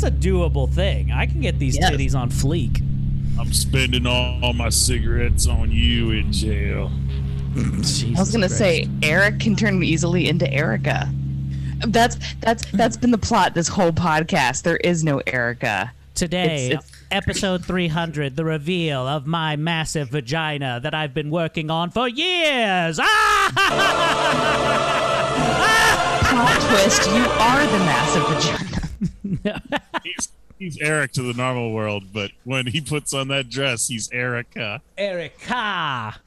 that's a doable thing. I can get these Yes. titties on fleek. I'm spending all, all my cigarettes on you in jail. I was gonna say Eric can turn easily into Erica. That's that's that's been the plot this whole podcast. There is no Erica. Today, It's- it's- episode 300, the reveal of my massive vagina that I've been working on for years. Ah! Plot twist: You are the massive vagina. He's he's Eric to the normal world, but when he puts on that dress, he's Erica. Erica.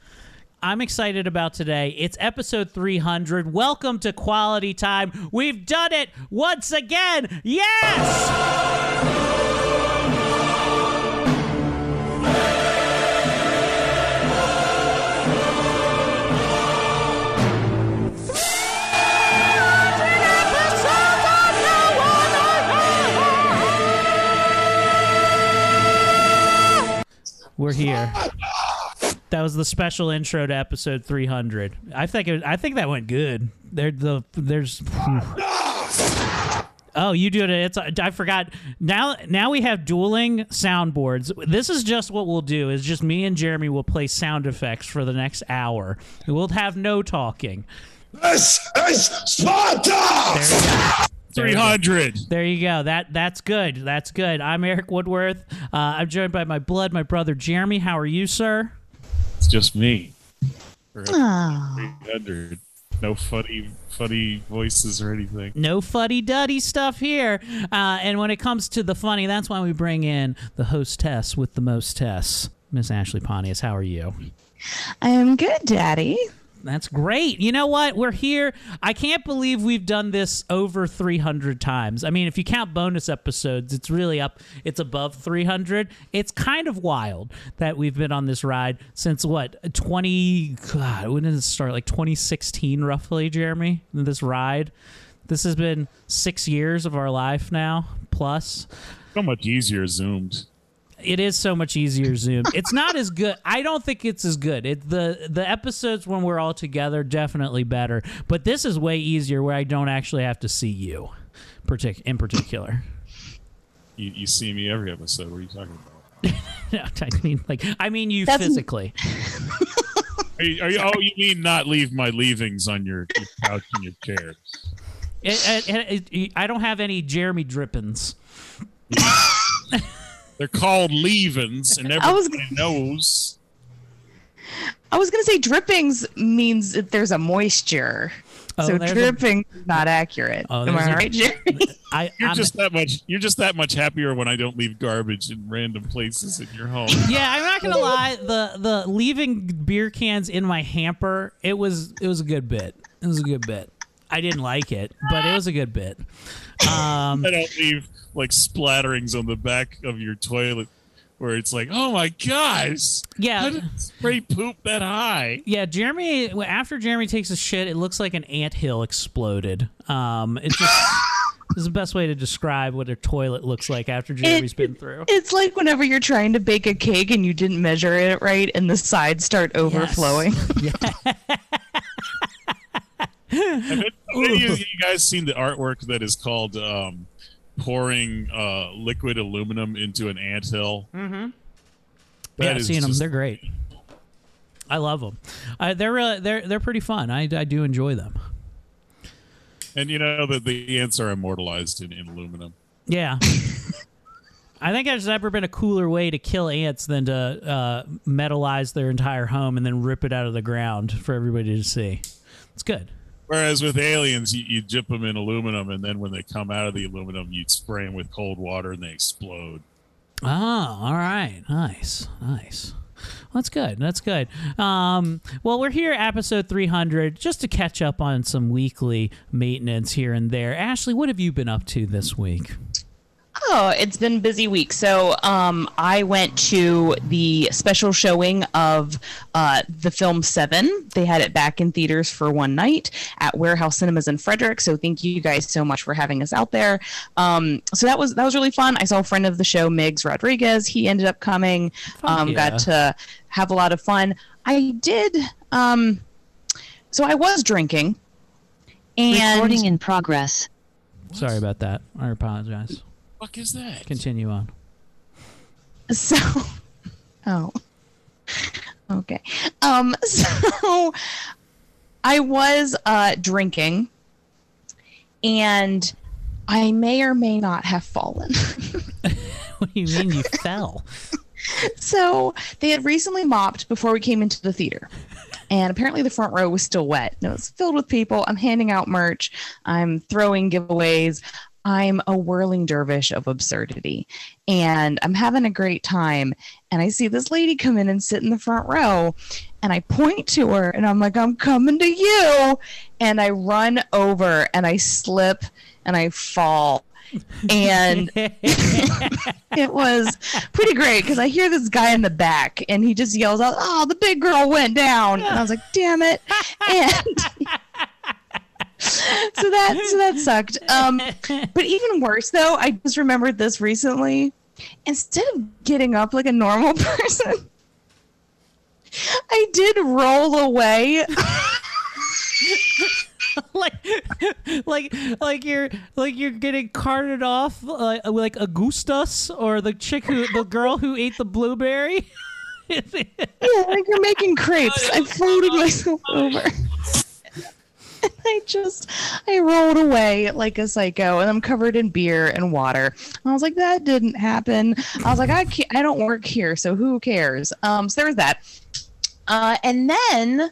I'm excited about today. It's episode 300. Welcome to Quality Time. We've done it once again. Yes! We're here. That was the special intro to episode 300. I think it, I think that went good. There the there's hmm. Oh, you do it. It's I forgot. Now now we have dueling soundboards. This is just what we'll do. Is just me and Jeremy will play sound effects for the next hour. We'll have no talking. This is Sparta! There you go. Three hundred. There you go. That that's good. That's good. I'm Eric Woodworth. Uh, I'm joined by my blood, my brother Jeremy. How are you, sir? It's just me. Three hundred. No funny funny voices or anything. No fuddy duddy stuff here. Uh, and when it comes to the funny, that's why we bring in the hostess with the most tests, Miss Ashley Pontius. How are you? I am good, Daddy. That's great. You know what? We're here. I can't believe we've done this over 300 times. I mean, if you count bonus episodes, it's really up. It's above 300. It's kind of wild that we've been on this ride since what 20? God, when did it start? Like 2016, roughly, Jeremy. This ride. This has been six years of our life now plus. So much easier zoomed. It is so much easier Zoom. It's not as good. I don't think it's as good. It, the the episodes when we're all together definitely better, but this is way easier where I don't actually have to see you, partic- in particular. You, you see me every episode. What are you talking about? No, I mean, like I mean you That's- physically. Are you, are you, oh, you mean not leave my leavings on your, your couch and your chair? It- it- it- it- I don't have any Jeremy drippings. They're called leavings, and I was- everybody knows. I was gonna say drippings means that there's a moisture. Oh, so there's a- dripping not accurate. Oh, Am there's I a- right, Jerry? I, You're I'm- just that much. You're just that much happier when I don't leave garbage in random places in your home. yeah, I'm not gonna lie. The the leaving beer cans in my hamper, it was it was a good bit. It was a good bit. I didn't like it, but it was a good bit. Um, I don't leave like splatterings on the back of your toilet where it's like, oh my gosh, Yeah. how did spray poop that high? Yeah, Jeremy. After Jeremy takes a shit, it looks like an anthill exploded. Um, it's just this is the best way to describe what a toilet looks like after Jeremy's been through. It's like whenever you're trying to bake a cake and you didn't measure it right, and the sides start overflowing. Have any, have any of you guys seen the artwork that is called um, pouring uh, liquid aluminum into an anthill? Mm-hmm. That Yeah, I've is seen them. They're great. I love them. Uh, they're really, they're they're pretty fun. I, I do enjoy them. And you know that the ants are immortalized in, in aluminum. Yeah. I think there's never been a cooler way to kill ants than to uh, metalize their entire home and then rip it out of the ground for everybody to see. It's good. Whereas with aliens, you, you dip them in aluminum, and then when they come out of the aluminum, you spray them with cold water, and they explode. Oh, all right. Nice. Nice. That's good. That's good. Um, well, we're here episode 300 just to catch up on some weekly maintenance here and there. Ashley, what have you been up to this week? Oh, it's been a busy week. So um, I went to the special showing of uh, the film Seven. They had it back in theaters for one night at Warehouse Cinemas in Frederick. So thank you guys so much for having us out there. Um, so that was that was really fun. I saw a friend of the show, Miggs Rodriguez. He ended up coming. Um, yeah. Got to have a lot of fun. I did. Um, so I was drinking. And Recording in progress. Sorry about that. I apologize. Fuck is that? Continue on. So, oh, okay. Um, so I was uh, drinking, and I may or may not have fallen. what do you mean you fell? so they had recently mopped before we came into the theater. And apparently the front row was still wet. And it was filled with people. I'm handing out merch. I'm throwing giveaways. I'm a whirling dervish of absurdity. And I'm having a great time. And I see this lady come in and sit in the front row. And I point to her and I'm like, I'm coming to you. And I run over and I slip and I fall. And it was pretty great because I hear this guy in the back and he just yells out, Oh, the big girl went down. And I was like, Damn it. And so that so that sucked. Um, but even worse though, I just remembered this recently. Instead of getting up like a normal person, I did roll away. like, like, like you're like you're getting carted off like, like Augustus or the chick who the girl who ate the blueberry. yeah, like you're making crepes. I folded myself over. And I just I rolled away like a psycho, and I'm covered in beer and water. I was like, that didn't happen. I was like, I can't, I don't work here, so who cares? Um, so there was that. Uh, and then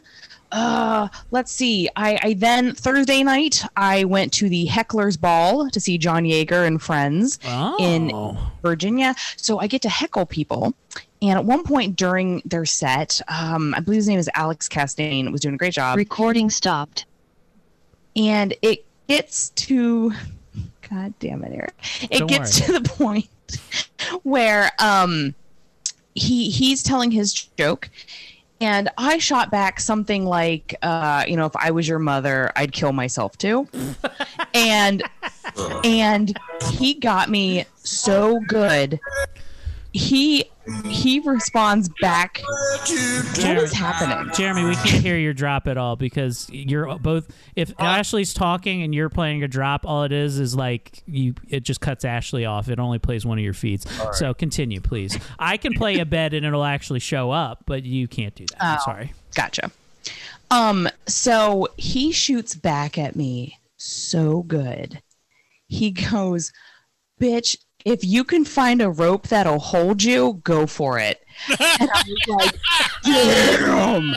uh, let's see. I, I then Thursday night I went to the Heckler's Ball to see John Yeager and friends in Virginia. So I get to heckle people. And at one point during their set, um, I believe his name is Alex Castaigne, was doing a great job. Recording stopped. And it gets to, God damn it, Eric! It Don't gets worry. to the point where um, he he's telling his joke, and I shot back something like, uh, you know, if I was your mother, I'd kill myself too. and and he got me so good. He he responds back. What is happening? Jeremy, we can't hear your drop at all because you're both. If Ashley's talking and you're playing a drop, all it is is like you. It just cuts Ashley off. It only plays one of your feeds. right. So continue, please. I can play a bed and it'll actually show up, but you can't do that. I'm Oh, sorry. Gotcha. Um, so he shoots back at me so good. He goes, Bitch, if you can find a rope that'll hold you, go for it. And I was like, Damn.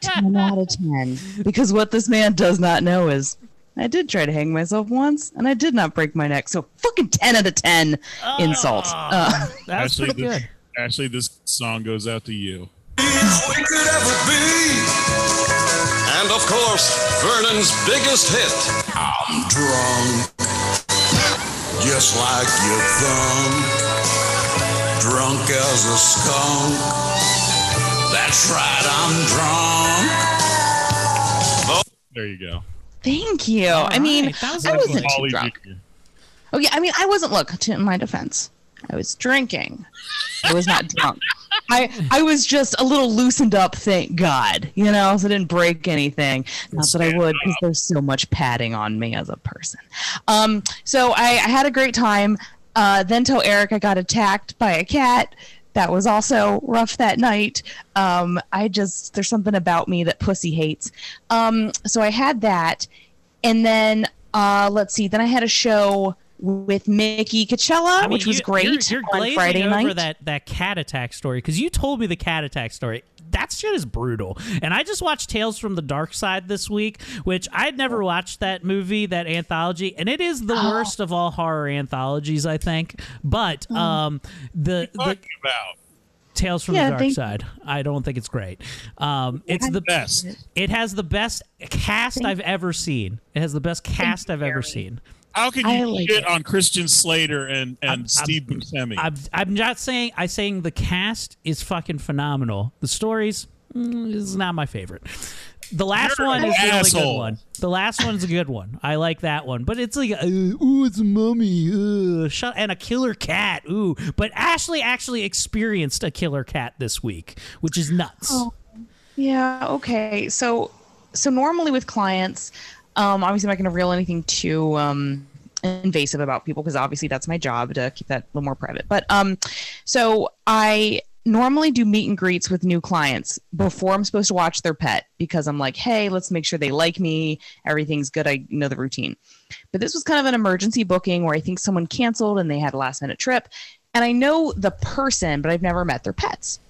10 out of 10. Because what this man does not know is I did try to hang myself once and I did not break my neck. So fucking 10 out of 10 insult. Uh, Ashley, this, Ashley, this song goes out to you. we could ever be. And of course, Vernon's biggest hit. I'm drunk, just like your thumb. Drunk as a skunk. That's right, I'm drunk. There you go. Thank you. I mean, right, that was I wasn't too drunk. Jr. Oh yeah, I mean, I wasn't. Look, to my defense, I was drinking. I was not drunk. I I was just a little loosened up. Thank God, you know, so I didn't break anything. Not that I would, because there's so much padding on me as a person. Um, so I, I had a great time. Uh, then told Eric I got attacked by a cat. that was also rough that night. Um, I just there's something about me that pussy hates. Um, so I had that, and then uh, let's see. Then I had a show with Mickey Coachella, I mean, which was you- great You're, you're on Friday over night. that that cat attack story because you told me the cat attack story. That shit is brutal. And I just watched Tales from the Dark Side this week, which I'd never watched that movie, that anthology, and it is the Oh. worst of all horror anthologies, I think. But um, the the about Tales from Yeah, the Dark they- Side. I don't think it's great. Um, it's the best. It has the best cast I've ever seen. It has the best cast I've ever seen. How can you like shit it. on Christian Slater and and Steve Buscemi? I'm, I'm not saying I'm saying the cast is fucking phenomenal. The stories mm, is not my favorite. The last You're one an is the only good one. The last one's a good one. I like that one, but it's like, uh, ooh, it's a mummy, uh, shut, and a killer cat, ooh. But Ashley actually experienced a killer cat this week, which is nuts. Oh. Yeah. Okay. So, so normally with clients, um, obviously I'm not going to reel anything too um, invasive about people because obviously that's my job to keep that a little more private. But um, so I normally do meet and greets with new clients before I'm supposed to watch their pet because I'm like, hey, let's make sure they like me. Everything's good. I know the routine. But this was kind of an emergency booking where I think someone canceled and they had a last minute trip. And I know the person, but I've never met their pets.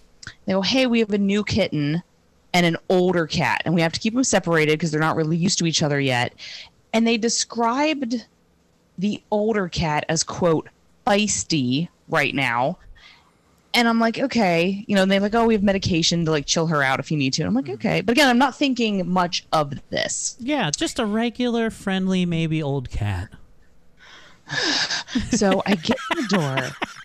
They go, hey, we have a new kitten and an older cat, and we have to keep them separated because they're not really used to each other yet. And they described the older cat as, quote, feisty right now. And I'm like, okay, you know, and they're like, oh, we have medication to like chill her out if you need to. And I'm like, mm-hmm. okay. But again, I'm not thinking much of this. Yeah, just a regular, friendly, maybe old cat. So I get in the door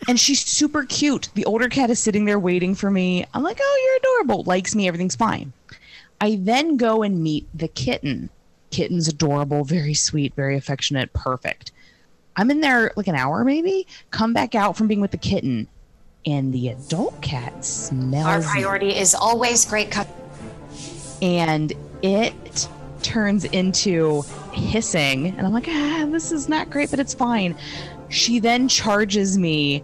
and she's super cute. The older cat is sitting there waiting for me. I'm like, oh, you're adorable. Likes me. Everything's fine. I then go and meet the kitten. Kitten's adorable, very sweet, very affectionate, perfect. I'm in there like an hour maybe, come back out from being with the kitten, and the adult cat smells Our me priority is always great cut. and it turns into hissing. And i'm like ah this is not great but it's fine. She then charges me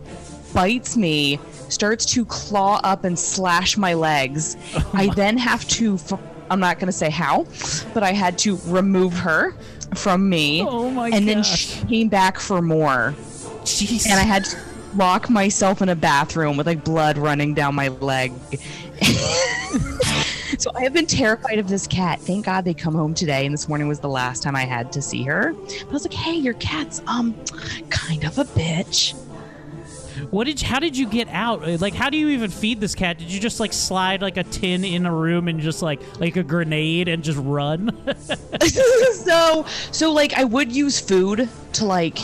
bites me starts to claw up and slash my legs. I then have to—I'm not going to say how but i had to remove her from me. Oh my and then she came back for more. Jeez. and i had to lock myself in a bathroom with like blood running down my leg so I have been terrified of this cat. Thank God they come home today, and this morning was the last time I had to see her. But I was like, "Hey, your cat's um kind of a bitch." What did? How did you get out? Uh, Like, how do you even feed this cat? Did you just like slide like a tin in a room and just like like a grenade and just run? so so like I would use food to like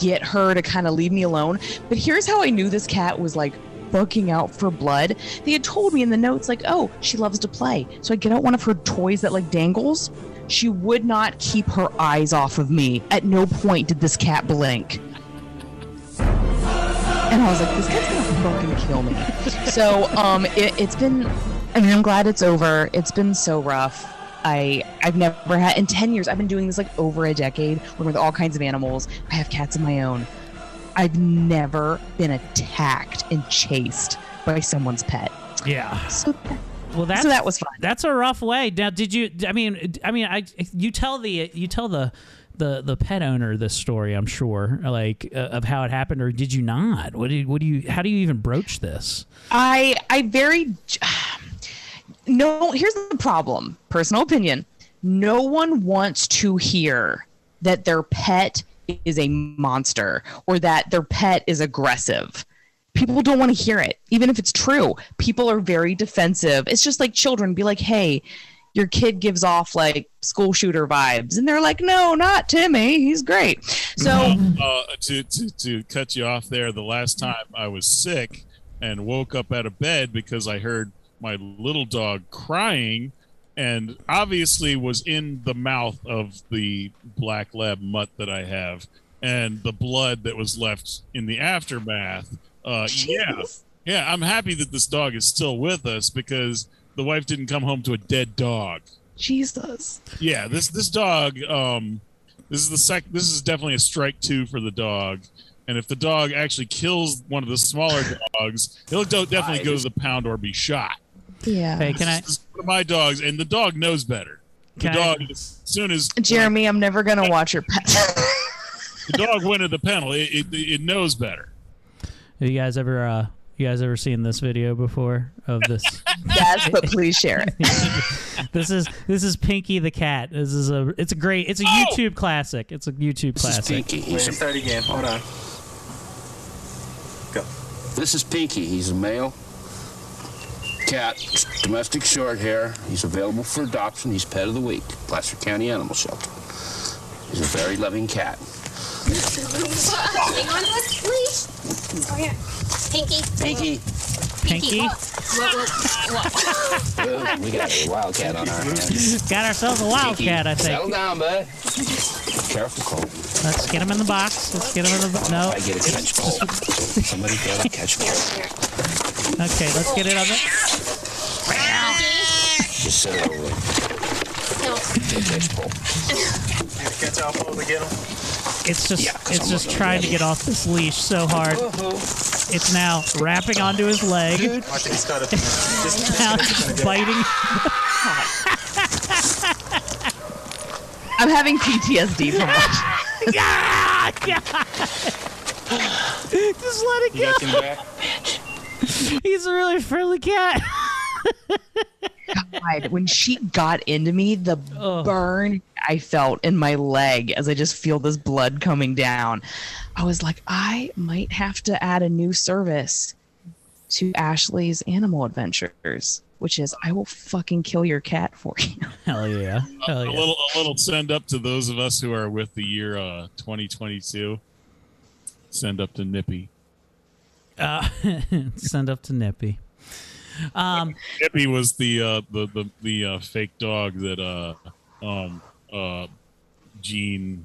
get her to kind of leave me alone. But here's how I knew this cat was like bucking out for blood. They had told me in the notes like, "Oh, she loves to play." So I get out one of her toys that like dangles. She would not keep her eyes off of me. At no point did this cat blink. And I was like, this cat's gonna fucking kill me. So um it, it's been I mean I'm glad it's over. It's been so rough. I I've never had in ten years, I've been doing this like over a decade, working with all kinds of animals. I have cats of my own. I've never been attacked and chased by someone's pet. yeah. So that, Well, that's so that was fun. That's a rough way. Now, did you? I mean, I mean, I you tell the you tell the the the pet owner this story. I'm sure, like uh, of how it happened, or did you not? What do you, what do you? How do you even broach this? I I very no. Here's the problem. Personal opinion. No one wants to hear that their pet is a monster or that their pet is aggressive. People don't want to hear it, even if it's true. People are very defensive. It's just like children be like, "Hey, your kid gives off like school shooter vibes," and they're like, "No, not Timmy. He's great." So uh, to, to to cut you off there, the last time I was sick and woke up out of bed because I heard my little dog crying, and obviously was in the mouth of the black lab mutt that I have, and the blood that was left in the aftermath. Uh, yeah, yeah. I'm happy that this dog is still with us because the wife didn't come home to a dead dog. Jesus. Yeah, this this dog. Um, this is the sec. This is definitely a strike two for the dog. And if the dog actually kills one of the smaller dogs, he'll definitely go to the pound or be shot. Yeah. Hey, can I? This is one of my dogs, and the dog knows better. The Can I- dog, as soon as Jeremy, I'm never gonna watch your pet. the dog went to the kennel, it, it, it knows better. Have you guys ever? uh You guys ever seen this video before of this? yes, but please share it. this is this is Pinky the cat. This is a it's a great it's a Oh! YouTube classic. It's a YouTube This is classic. Pinky. He's a, Start again. Hold on. Go. this is Pinky. He's a male cat, domestic short hair. He's available for adoption. He's pet of the week, Placer County Animal Shelter. He's a very loving cat. Hang on to this, please. Oh, here. Pinky. Pinky. Pinky. Whoa, whoa, whoa. Oh, we got a wildcat on our hands. Got ourselves a wildcat, I think. Settle think. down, bud. Careful, Cole. Let's get him in the box. Let's get him in the bo- no. I get a catch Cole. Somebody get a catch Cole. Okay, let's get it on the. Just sit it over there. Get a catch Cole. Catch off hold to get him. It's just Yeah, 'cause it's I'm just trying to get off this leash so hard. It's now wrapping onto his leg. Watch it. He's got a. Just, Now just it's biting. I'm having PTSD from watching. Ah, God. Just let it go. got. He's a really friendly cat. God, when she got into me, the burn I felt in my leg as I just feel this blood coming down, I was like, I might have to add a new service to Ashley's Animal Adventures, which is I will fucking kill your cat for you. Hell yeah. Hell A yeah. little, a little send up to those of us who are with the year uh, 2022. Send up to Nippy. Uh, send up to Nippy. Um, Nippy was the uh, the the, the uh, fake dog that uh, um, uh, Gene,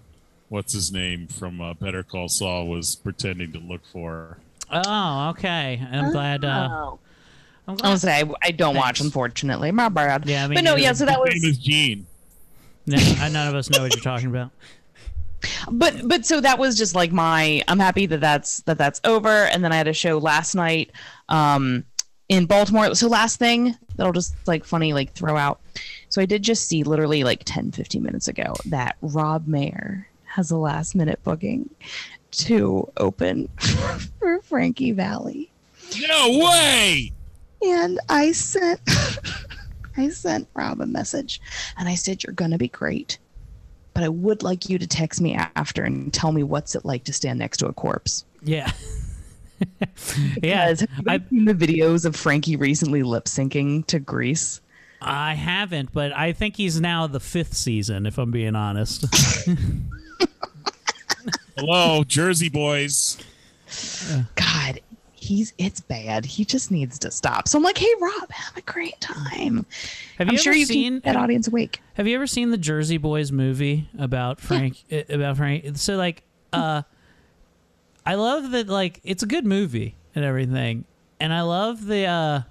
what's his name from uh, Better Call Saul, was pretending to look for. oh, okay. I'm glad. Uh, I'm glad. I'll say I, I don't watch, unfortunately. My bad. Yeah, me but no, yeah. So that His name was, is Gene. No, I- none of us know what you're talking about. but but so that was just like my. I'm happy that that's that that's over. And then I had a show last night, um, in Baltimore. So last thing that I'll just like funny like throw out. So I did just see literally like 10, 15 minutes ago that Rob Mayer has a last minute booking to open for Frankie Valli. No way! And I sent I sent Rob a message and I said, You're gonna be great. But I would like you to text me after and tell me what's it like to stand next to a corpse. Yeah. yeah. Because have you guys seen the videos of Frankie recently lip syncing to Grease? I haven't, but I think he's now the fifth season, if I'm being honest. Hello, Jersey boys. God, he's it's bad. He just needs to stop. So I'm like, hey Rob, have a great time. Have I'm you sure ever you seen can keep that audience awake. Have you ever seen the Jersey Boys movie about Frank? uh, About Frank? So like, uh, I love that. Like, it's a good movie and everything, and I love the. uh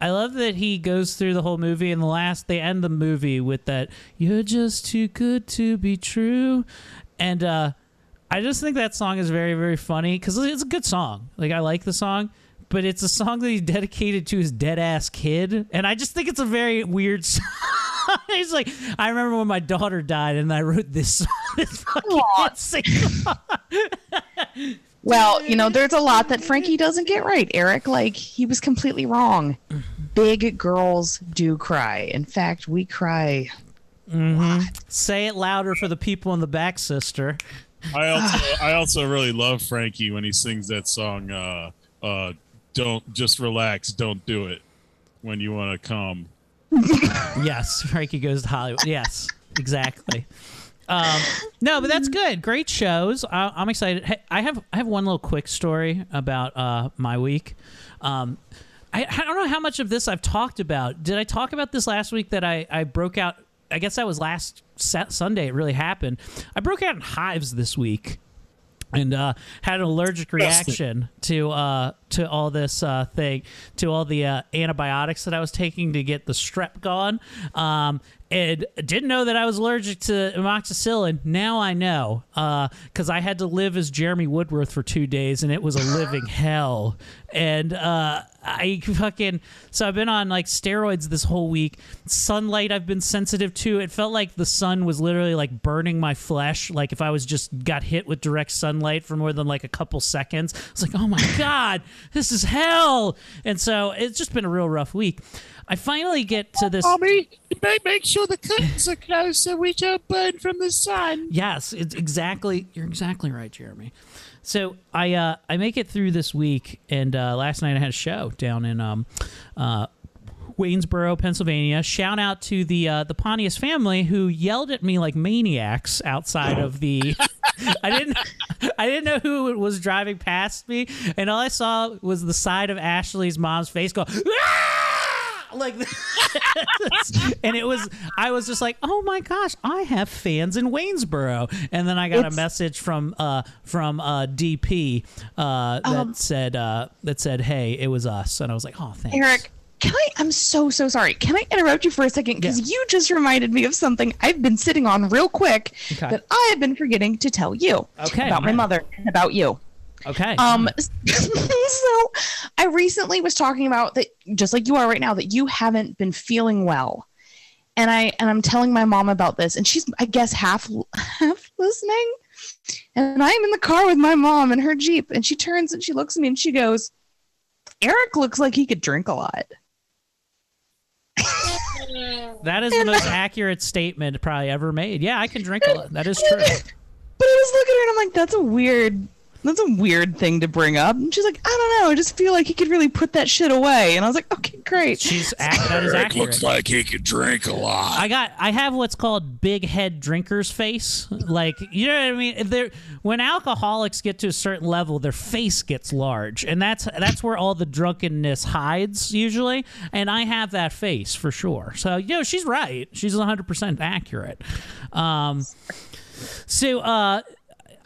I love that he goes through the whole movie, and the last they end the movie with that "You're just too good to be true," and uh I just think that song is very very funny because it's a good song. Like I like the song. But it's a song that he dedicated to his dead ass kid, and I just think it's a very weird song. He's like, I remember when my daughter died, and I wrote this song. This fucking song. Well, you know, there's a lot that Frankie doesn't get right, Eric. Like, he was completely wrong. Big girls do cry. In fact, we cry. Say it louder for the people in the back, sister. I also I also really love Frankie when he sings that song. Uh, uh, don't just relax, don't do it when you want to come. Yes, Frankie goes to Hollywood. Yes, exactly. Um, no, but that's good. Great shows. I, I'm excited. Hey, I have I have one little quick story about uh, my week. Um, I, I don't know how much of this I've talked about. Did I talk about this last week that I, I broke out? I guess that was last Sunday. It really happened. I broke out in hives this week and uh, had an allergic reaction to uh, to all this uh, thing, to all the uh, antibiotics that I was taking to get the strep gone. Um, and didn't know that I was allergic to amoxicillin. Now I know because I had to live as Jeremy Woodworth for two days, and it was a living hell. And uh, I fucking so I've been on like steroids this whole week. Sunlight I've been sensitive to. It felt like the sun was literally like burning my flesh. Like if I was just got hit with direct sunlight for more than like a couple seconds, I was like, oh my god, this is hell. And so it's just been a real rough week. I finally get to this. Mommy, make, make sure the curtains are closed so we don't burn from the sun. Yes, it's exactly. You're exactly right, Jeremy. So I uh, I make it through this week, and uh, last night I had a show down in um, uh, Waynesboro, Pennsylvania. Shout out to the uh, the Pontius family who yelled at me like maniacs outside of the. I didn't I didn't know who was driving past me, and all I saw was the side of Ashley's mom's face go. "Ah!" Like this. and it was I was just like, "Oh my gosh, I have fans in Waynesboro." And then I got a message from uh from uh DP uh that Um, said uh that said, "Hey, it was us." And I was like, "Oh, thanks." Eric, can I? I'm so so sorry. Can I interrupt you for a second? Because you just reminded me of something I've been sitting on real quick Okay. that I have been forgetting to tell you Okay, about my mother and about you. Okay. Um, so I recently was talking about that, just like you are right now, that you haven't been feeling well, and I and I'm telling my mom about this, and she's I guess half half listening, and I'm in the car with my mom in her jeep, and she turns and she looks at me and she goes, "Eric looks like he could drink a lot." That is the most accurate statement probably ever made. Yeah, I can drink a lot. That is true. But I was looking at her and I'm like, "That's a weird." That's a weird thing to bring up. And she's like, I don't know. I just feel like he could really put that shit away. And I was like, okay, great. She's ac- that is Eric accurate. looks like he could drink a lot. I got I have what's called big head drinker's face. Like you know what I mean? If they're when alcoholics get to a certain level, their face gets large. And that's that's where all the drunkenness hides usually. And I have that face for sure. So you know, she's right. She's hundred percent accurate. Um so uh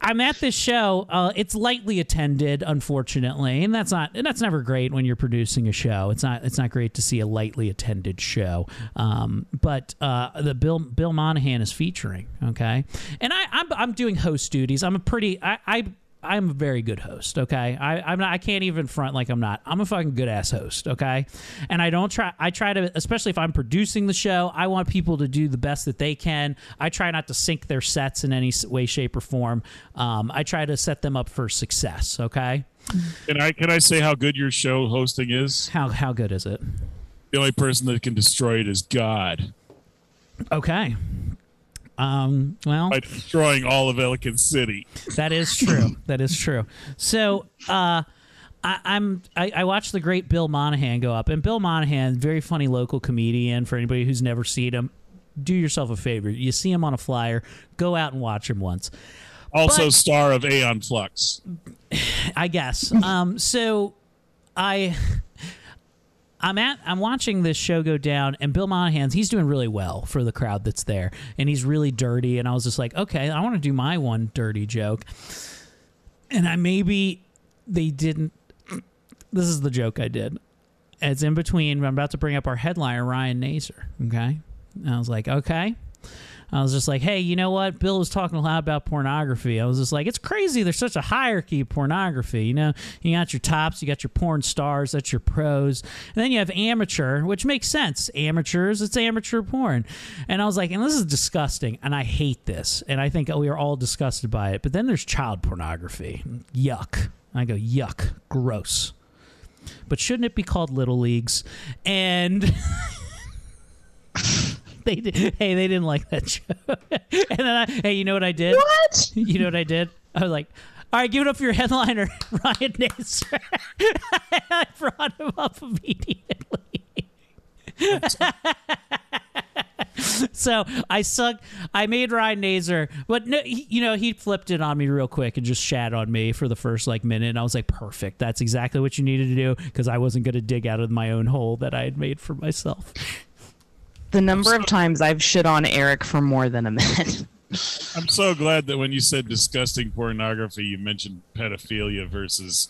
I'm at this show. Uh, it's lightly attended, unfortunately, and that's not and that's never great when you're producing a show. It's not it's not great to see a lightly attended show. Um, but uh, the Bill Bill Monahan is featuring. Okay, and I I'm, I'm doing host duties. I'm a pretty I. I I'm a very good host, okay? I, I'm not I can't even front like I'm not. I'm a fucking good ass host, okay? And I don't try I try to especially if I'm producing the show, I want people to do the best that they can. I try not to sink their sets in any way, shape, or form. Um, I try to set them up for success, okay? Can I can I say how good your show hosting is? How how good is it? The only person that can destroy it is God. Okay. Um, well, by destroying all of Ellicott City. That is true. that is true. So, uh, I, I'm I, I watched the great Bill Monahan go up, and Bill Monahan, very funny local comedian. For anybody who's never seen him, do yourself a favor. You see him on a flyer, go out and watch him once. Also, But- star of Aeon Flux. I guess. Um, so I I'm at I'm watching this show go down and Bill Monahan's he's doing really well for the crowd that's there and he's really dirty and I was just like, okay, I want to do my one dirty joke. And I maybe they didn't this is the joke I did. It's in between I'm about to bring up our headliner Ryan Naser, okay? And I was like, okay. I was just like, hey, you know what? Bill was talking a lot about pornography. I was just like, it's crazy. There's such a hierarchy of pornography. You know, you got your tops, you got your porn stars, that's your pros. And then you have amateur, which makes sense. Amateurs, it's amateur porn. And I was like, and this is disgusting. And I hate this. And I think we are all disgusted by it. But then there's child pornography. Yuck. I go, yuck. Gross. But shouldn't it be called Little Leagues? And. they did, hey they didn't like that show and then I, hey you know what i did what you know what i did i was like all right give it up for your headliner ryan naser i brought him up immediately so I suck. I made Ryan Naser, but no, he, you know he flipped it on me real quick and just shat on me for the first like minute. And I was like, perfect. That's exactly what you needed to do because I wasn't going to dig out of my own hole that I had made for myself. The number of times I've shit on Eric for more than a minute. I'm so glad that when you said disgusting pornography, you mentioned pedophilia versus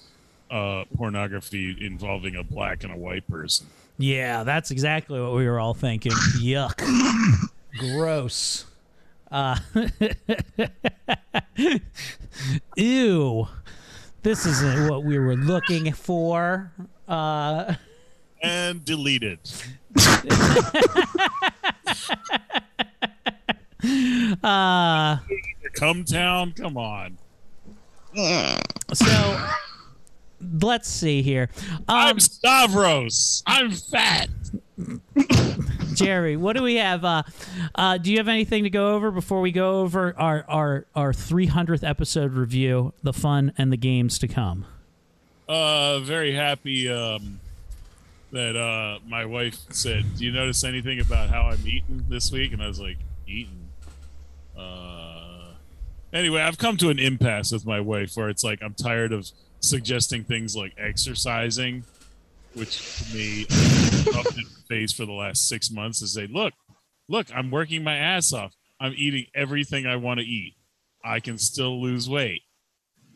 uh, pornography involving a black and a white person. Yeah, that's exactly what we were all thinking. Yuck. Gross. Uh, ew. This isn't what we were looking for. Uh, and deleted. Uh, Come town, come on. so let's see here. Um, I'm Stavros. I'm fat. Jerry, what do we have? Uh, uh, do you have anything to go over before we go over our our our 300th episode review, the fun and the games to come? Uh, very happy um, that uh, my wife said, "Do you notice anything about how I'm eating this week?" And I was like, "Eating." Uh, anyway, I've come to an impasse with my wife where it's like I'm tired of suggesting things like exercising, which to me I've in the face for the last six months to say, "Look, look, I'm working my ass off. I'm eating everything I want to eat. I can still lose weight."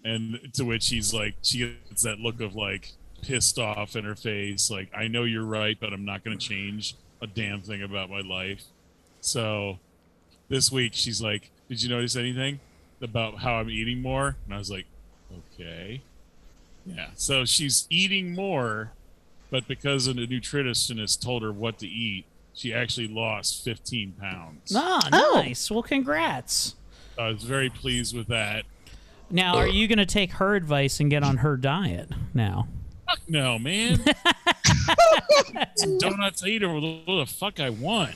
And to which he's like, she gets that look of like pissed off in her face, like, I know you're right, but I'm not going to change a damn thing about my life. So this week she's like, Did you notice anything about how I'm eating more? And I was like, Okay. Yeah. So she's eating more, but because a nutritionist told her what to eat, she actually lost 15 pounds. Ah, nice. Well, congrats. I was very pleased with that. Now, are you going to take her advice and get on her diet now? Fuck no, man. Donuts I eat or what the fuck I want.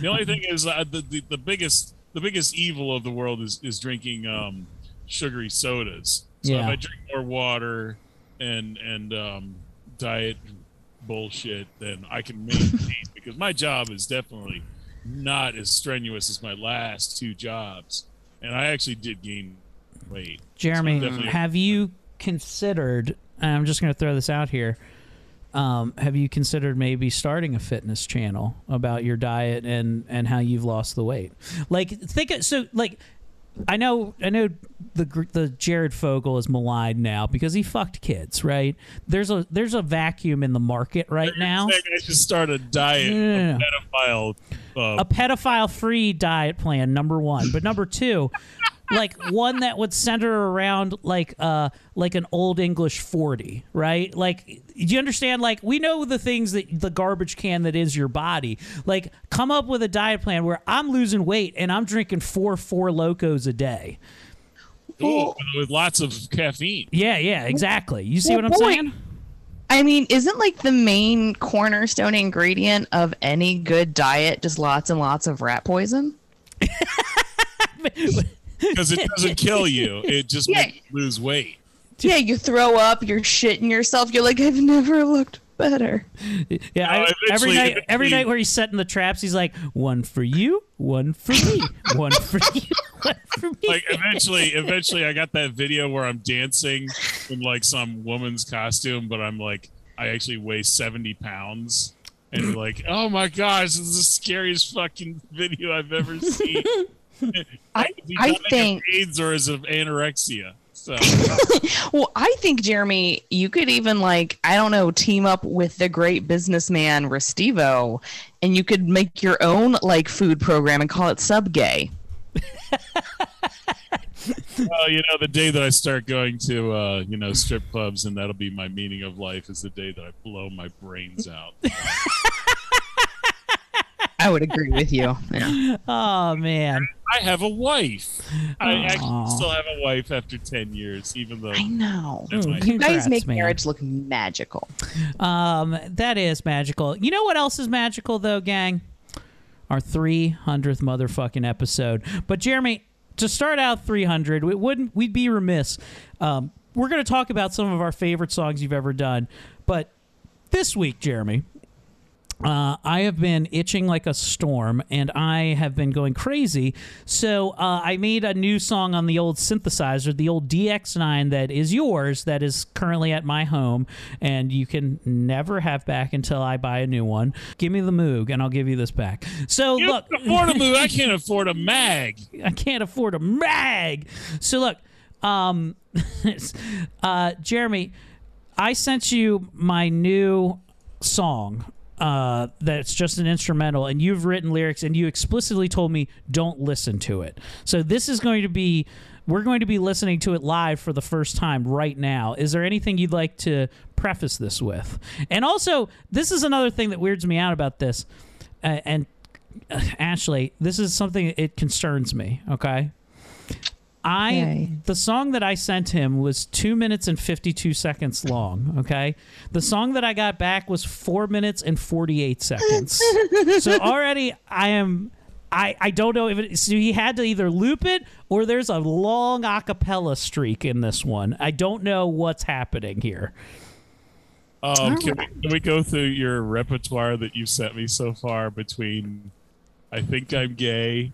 The only thing is uh, the, the the biggest the biggest evil of the world is is drinking um, sugary sodas. So if Yeah. I drink more water and and um, diet bullshit, then I can maintain because my job is definitely not as strenuous as my last two jobs, and I actually did gain weight. Jeremy, So have you considered? I'm just going to throw this out here. Um, have you considered maybe starting a fitness channel about your diet and and how you've lost the weight? Like think of, so like I know I know the the Jared Fogle is maligned now because he fucked kids, right? There's a there's a vacuum in the market right now. I should start a diet No, no, of no. pedophile. Uh, a pedophile free diet plan number one but number two like one that would center around like uh like an old english 40 right? Like do you understand? Like we know the things that the garbage can that is your body. Like come up with a diet plan where i'm losing weight and i'm drinking four four Lokos a day. Ooh, with lots of caffeine. yeah yeah exactly. You see Well, what i'm boy, saying? I mean, isn't like the main cornerstone ingredient of any good diet just lots and lots of rat poison? because it doesn't kill you. It just Yeah. makes you lose weight. Yeah, you throw up, you're shitting yourself. You're like, I've never looked better. Yeah, I, every night, every night where he's setting the traps, he's like, one for you, one for me, one for you, one for me. Like eventually, eventually, I got that video where I'm dancing in like some woman's costume, but I'm like, I actually weigh seventy pounds, and you're like, oh my gosh, this is the scariest fucking video I've ever seen. I, I think AIDS or is it anorexia? So well, I think Jeremy, you could even like, I don't know, team up with the great businessman Restivo and you could make your own like food program and call it sub gay. well, you know, the day that I start going to uh, you know strip clubs, and that'll be my meaning of life, is the day that I blow my brains out. I would agree with you. Yeah. Oh man, I have a wife. I Aw. actually still have a wife after ten years, even though I know. That's my- You guys make man. marriage look magical. Um, that is magical. You know what else is magical though, gang? Our 300th motherfucking episode. But Jeremy, to start out 300, we wouldn't we'd be remiss. Um, we're going to talk about some of our favorite songs you've ever done. But this week, Jeremy, uh, I have been itching like a storm, and I have been going crazy. So uh, I made a new song on the old synthesizer, the old DX9 that is yours, that is currently at my home, and you can never have back until I buy a new one. Give me the Moog, and I'll give you this back. So you look, afford a move. I can't afford a mag. I can't afford a mag. So look, um, uh, Jeremy, I sent you my new song uh, that's just an instrumental, and you've written lyrics, and you explicitly told me don't listen to it. So this is going to be. We're going to be listening to it live for the first time right now. Is there anything you'd like to preface this with? And also, this is another thing that weirds me out about this. Uh, and uh, Ashley, this is something it concerns me. Okay, I Okay. the song that I sent him was two minutes and fifty two seconds long. Okay, the song that I got back was four minutes and forty eight seconds. so already I am. I, I don't know if it, so he had to either loop it or there's a long acapella streak in this one. I don't know what's happening here. Um, can, we, can we go through your repertoire that you sent me so far between I Think I'm Gay,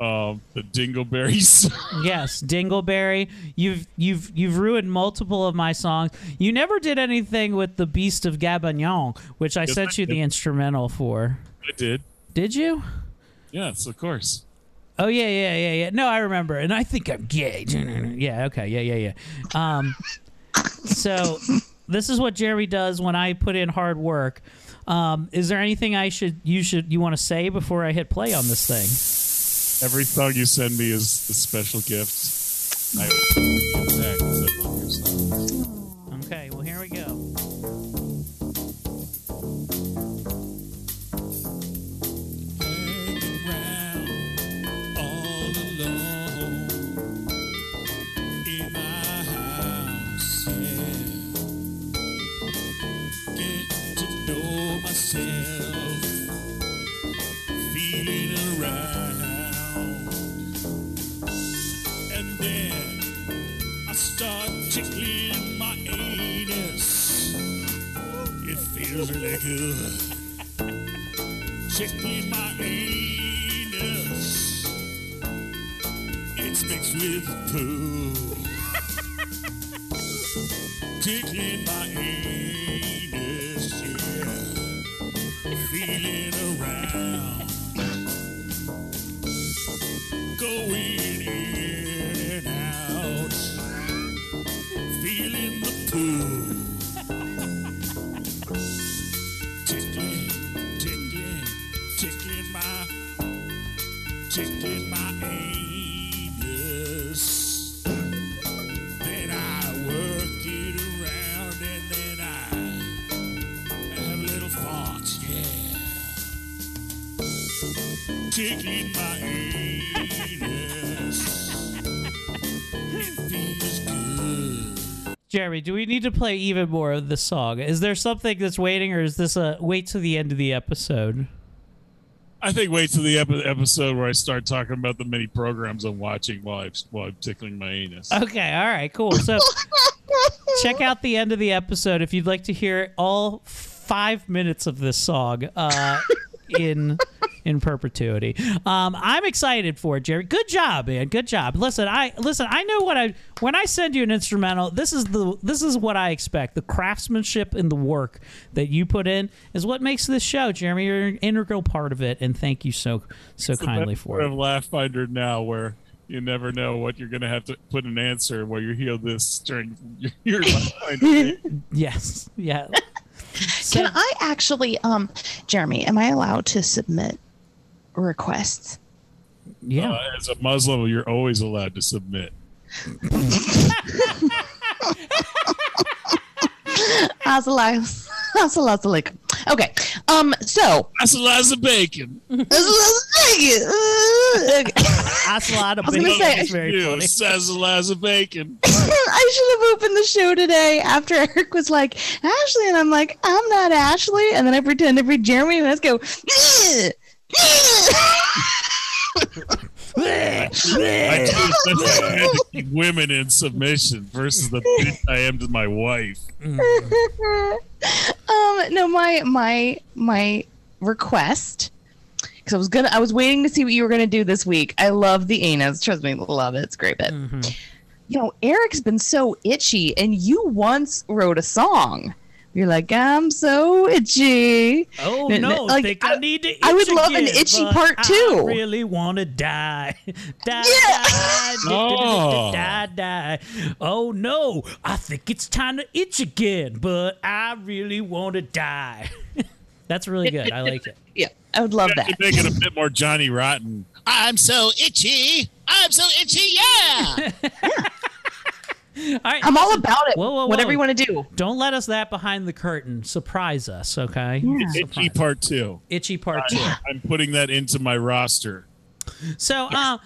um, the Dingleberries? Yes, Dingleberry. You've you've you've ruined multiple of my songs. You never did anything with the Beast of Gabagnon, which I Yes, sent I you the instrumental for. I did. Did you? Yes, of course. Oh yeah, yeah, yeah, yeah. No, I remember, and I think I'm gay. Yeah, okay, yeah, yeah, yeah. Um, so this is what Jerry does when I put in hard work. Um, is there anything I should you should you want to say before I hit play on this thing? Every song you send me is a special gift. I do we need to play even more of this song? Is there something that's waiting, or is this a wait to the end of the episode? I think wait till the epi- episode where I start talking about the many programs I'm watching while I'm, while I'm tickling my anus. Okay, all right, cool. So check out the end of the episode if you'd like to hear all five minutes of this song uh, in in perpetuity. Um, I'm excited for it, Jerry. Good job, man. Good job. Listen, I listen. I know what I when I send you an instrumental. This is the this is what I expect. The craftsmanship and the work that you put in is what makes this show, Jeremy. You're an integral part of it, and thank you so so It's the kindly best for part it. of Laugh Finder now, where you never know what you're going to have to put an answer while you hear this during your, your Yes, yeah. Can I actually, um, Jeremy, am I allowed to submit requests? Yeah. Uh, as a Muslim, you're always allowed to submit. Assalamu assalamu alaikum. Okay. Um. So. Assalamu bacon. Asalada I was gonna say, is very you, funny. Assalamu bacon. I should have opened the show today after Eric was like Ashley, and I'm like, I'm not Ashley, and then I pretend to be Jeremy, and let's go. I choose such a to keep women in submission versus the bitch I am to my wife. um. No, my my my request. Because I was gonna, I was waiting to see what you were gonna do this week. I love the anus. Trust me, love it. It's a great bit. You know, Eric's been so itchy, and you once wrote a song You're like, I'm so itchy. Oh N- no! like, think I, need to. I would itch love an itchy part part I really want to die, die, die, Oh. die, die. Oh no! I think it's time to itch again, but I really want to die. That's really good. I like it. Yeah, I would love that. Could make it a bit more Johnny Rotten. I'm so itchy. I'm so itchy. Yeah. All right, I'm all about it. Whoa, whoa, Whatever you want to do. Don't let us that behind the curtain. Surprise us, okay? Itchy part two. Itchy part two. I'm putting that into my roster. So, uh,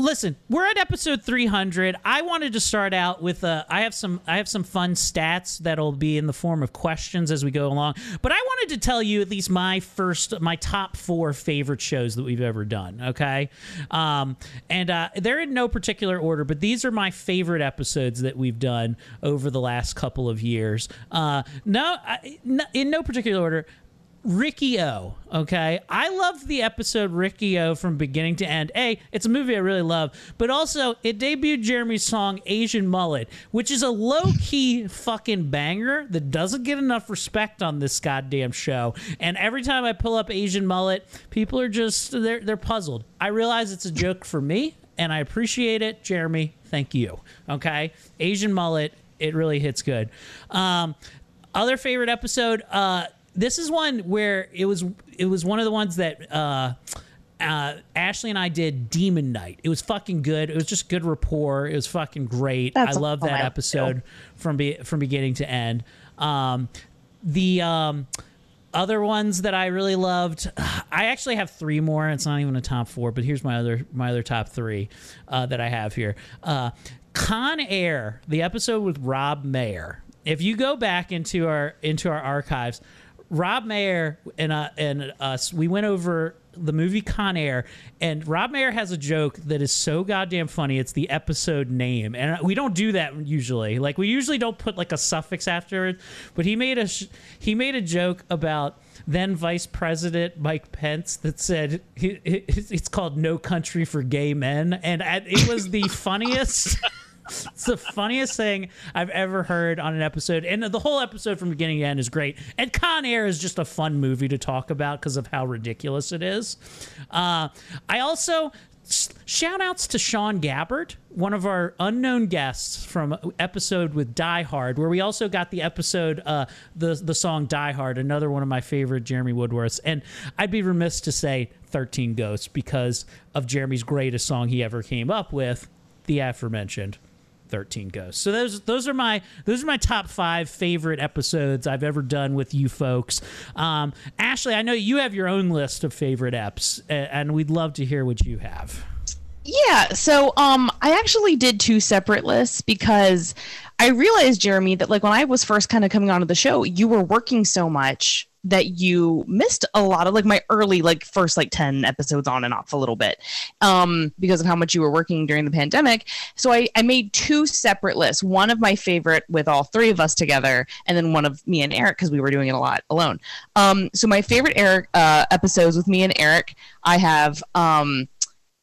listen, we're at episode 300. I wanted to start out with uh, I have some I have some fun stats that'll be in the form of questions as we go along. But I wanted to tell you at least my first my top four favorite shows that we've ever done. Okay, um, and uh, they're in no particular order, but these are my favorite episodes that we've done over the last couple of years. Uh, no, I, no, in no particular order. Ricky O. Okay, I loved the episode Ricky O from beginning to end. A, it's a movie I really love, but also it debuted Jeremy's song Asian Mullet, which is a low key fucking banger that doesn't get enough respect on this goddamn show. And every time I pull up Asian Mullet, people are just they're they're puzzled. I realize it's a joke for me, and I appreciate it, Jeremy. Thank you. Okay, Asian Mullet, it really hits good. Um, other favorite episode. Uh, this is one where it was it was one of the ones that uh, uh, Ashley and I did Demon Knight. It was fucking good. It was just good rapport. It was fucking great. That's I love that episode from be, from beginning to end. Um, the um, other ones that I really loved, I actually have three more. It's not even a top four, but here's my other my other top three uh, that I have here. Uh, Con Air, the episode with Rob Mayer. If you go back into our into our archives, Rob Mayer and uh, and us, we went over the movie Con Air, and Rob Mayer has a joke that is so goddamn funny. It's the episode name, and we don't do that usually. Like we usually don't put like a suffix after it, but he made a sh- he made a joke about then Vice President Mike Pence that said it's called "No Country for Gay Men," and I- it was the funniest. It's the funniest thing I've ever heard on an episode, and the whole episode from beginning to end is great. And Con Air is just a fun movie to talk about because of how ridiculous it is. Uh, I also shout outs to Sean Gabbard, one of our unknown guests from episode with Die Hard, where we also got the episode, uh, the the song Die Hard, another one of my favorite Jeremy Woodworths. And I'd be remiss to say 13 Ghosts because of Jeremy's greatest song he ever came up with, the aforementioned 13 Ghosts. So those those are my those are my top five favorite episodes I've ever done with you folks. Um, Ashley, I know you have your own list of favorite eps, and we'd love to hear what you have. Yeah, so um I actually did two separate lists because I realized Jeremy that like when I was first kind of coming onto the show, you were working so much that you missed a lot of like my early like first like 10 episodes on and off a little bit um because of how much you were working during the pandemic so i i made two separate lists one of my favorite with all three of us together and then one of me and eric because we were doing it a lot alone um so my favorite eric uh episodes with me and eric i have um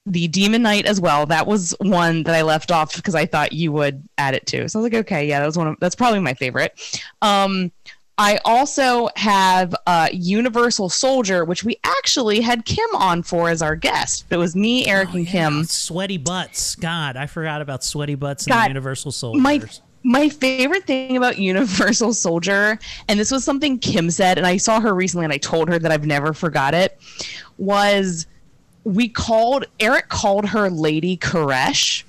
the Demon Knight as well. That was one that I left off because I thought you would add it to. So I was like, okay, yeah, that was one of that's probably my favorite. Um, I also have uh, Universal Soldier, which we actually had Kim on for as our guest. It was me, Eric, and Kim. Sweaty butts. God, I forgot about sweaty butts and God, the Universal Soldier. My my favorite thing about Universal Soldier, and this was something Kim said, and I saw her recently, and I told her that I've never forgot it, was we called Eric called her Lady Koresh.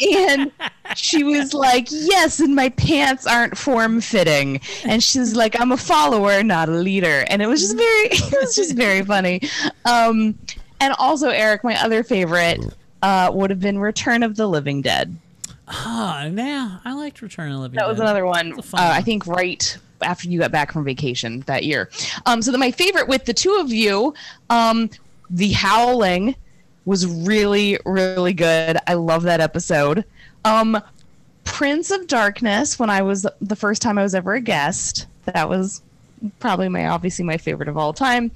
And she was like, "Yes, and my pants aren't form fitting." And she's like, "I'm a follower, not a leader." And it was just very, it was just very funny. Um, and also, Eric, my other favorite uh, would have been Return of the Living Dead. Ah, now I liked Return of the Living Dead. That was another one. A Uh, I think right after you got back from vacation that year. Um, so then my favorite with the two of you, um, the Howling was really really good. I love that episode. Um, Prince of Darkness when I was the first time I was ever a guest. That was probably my obviously my favorite of all time.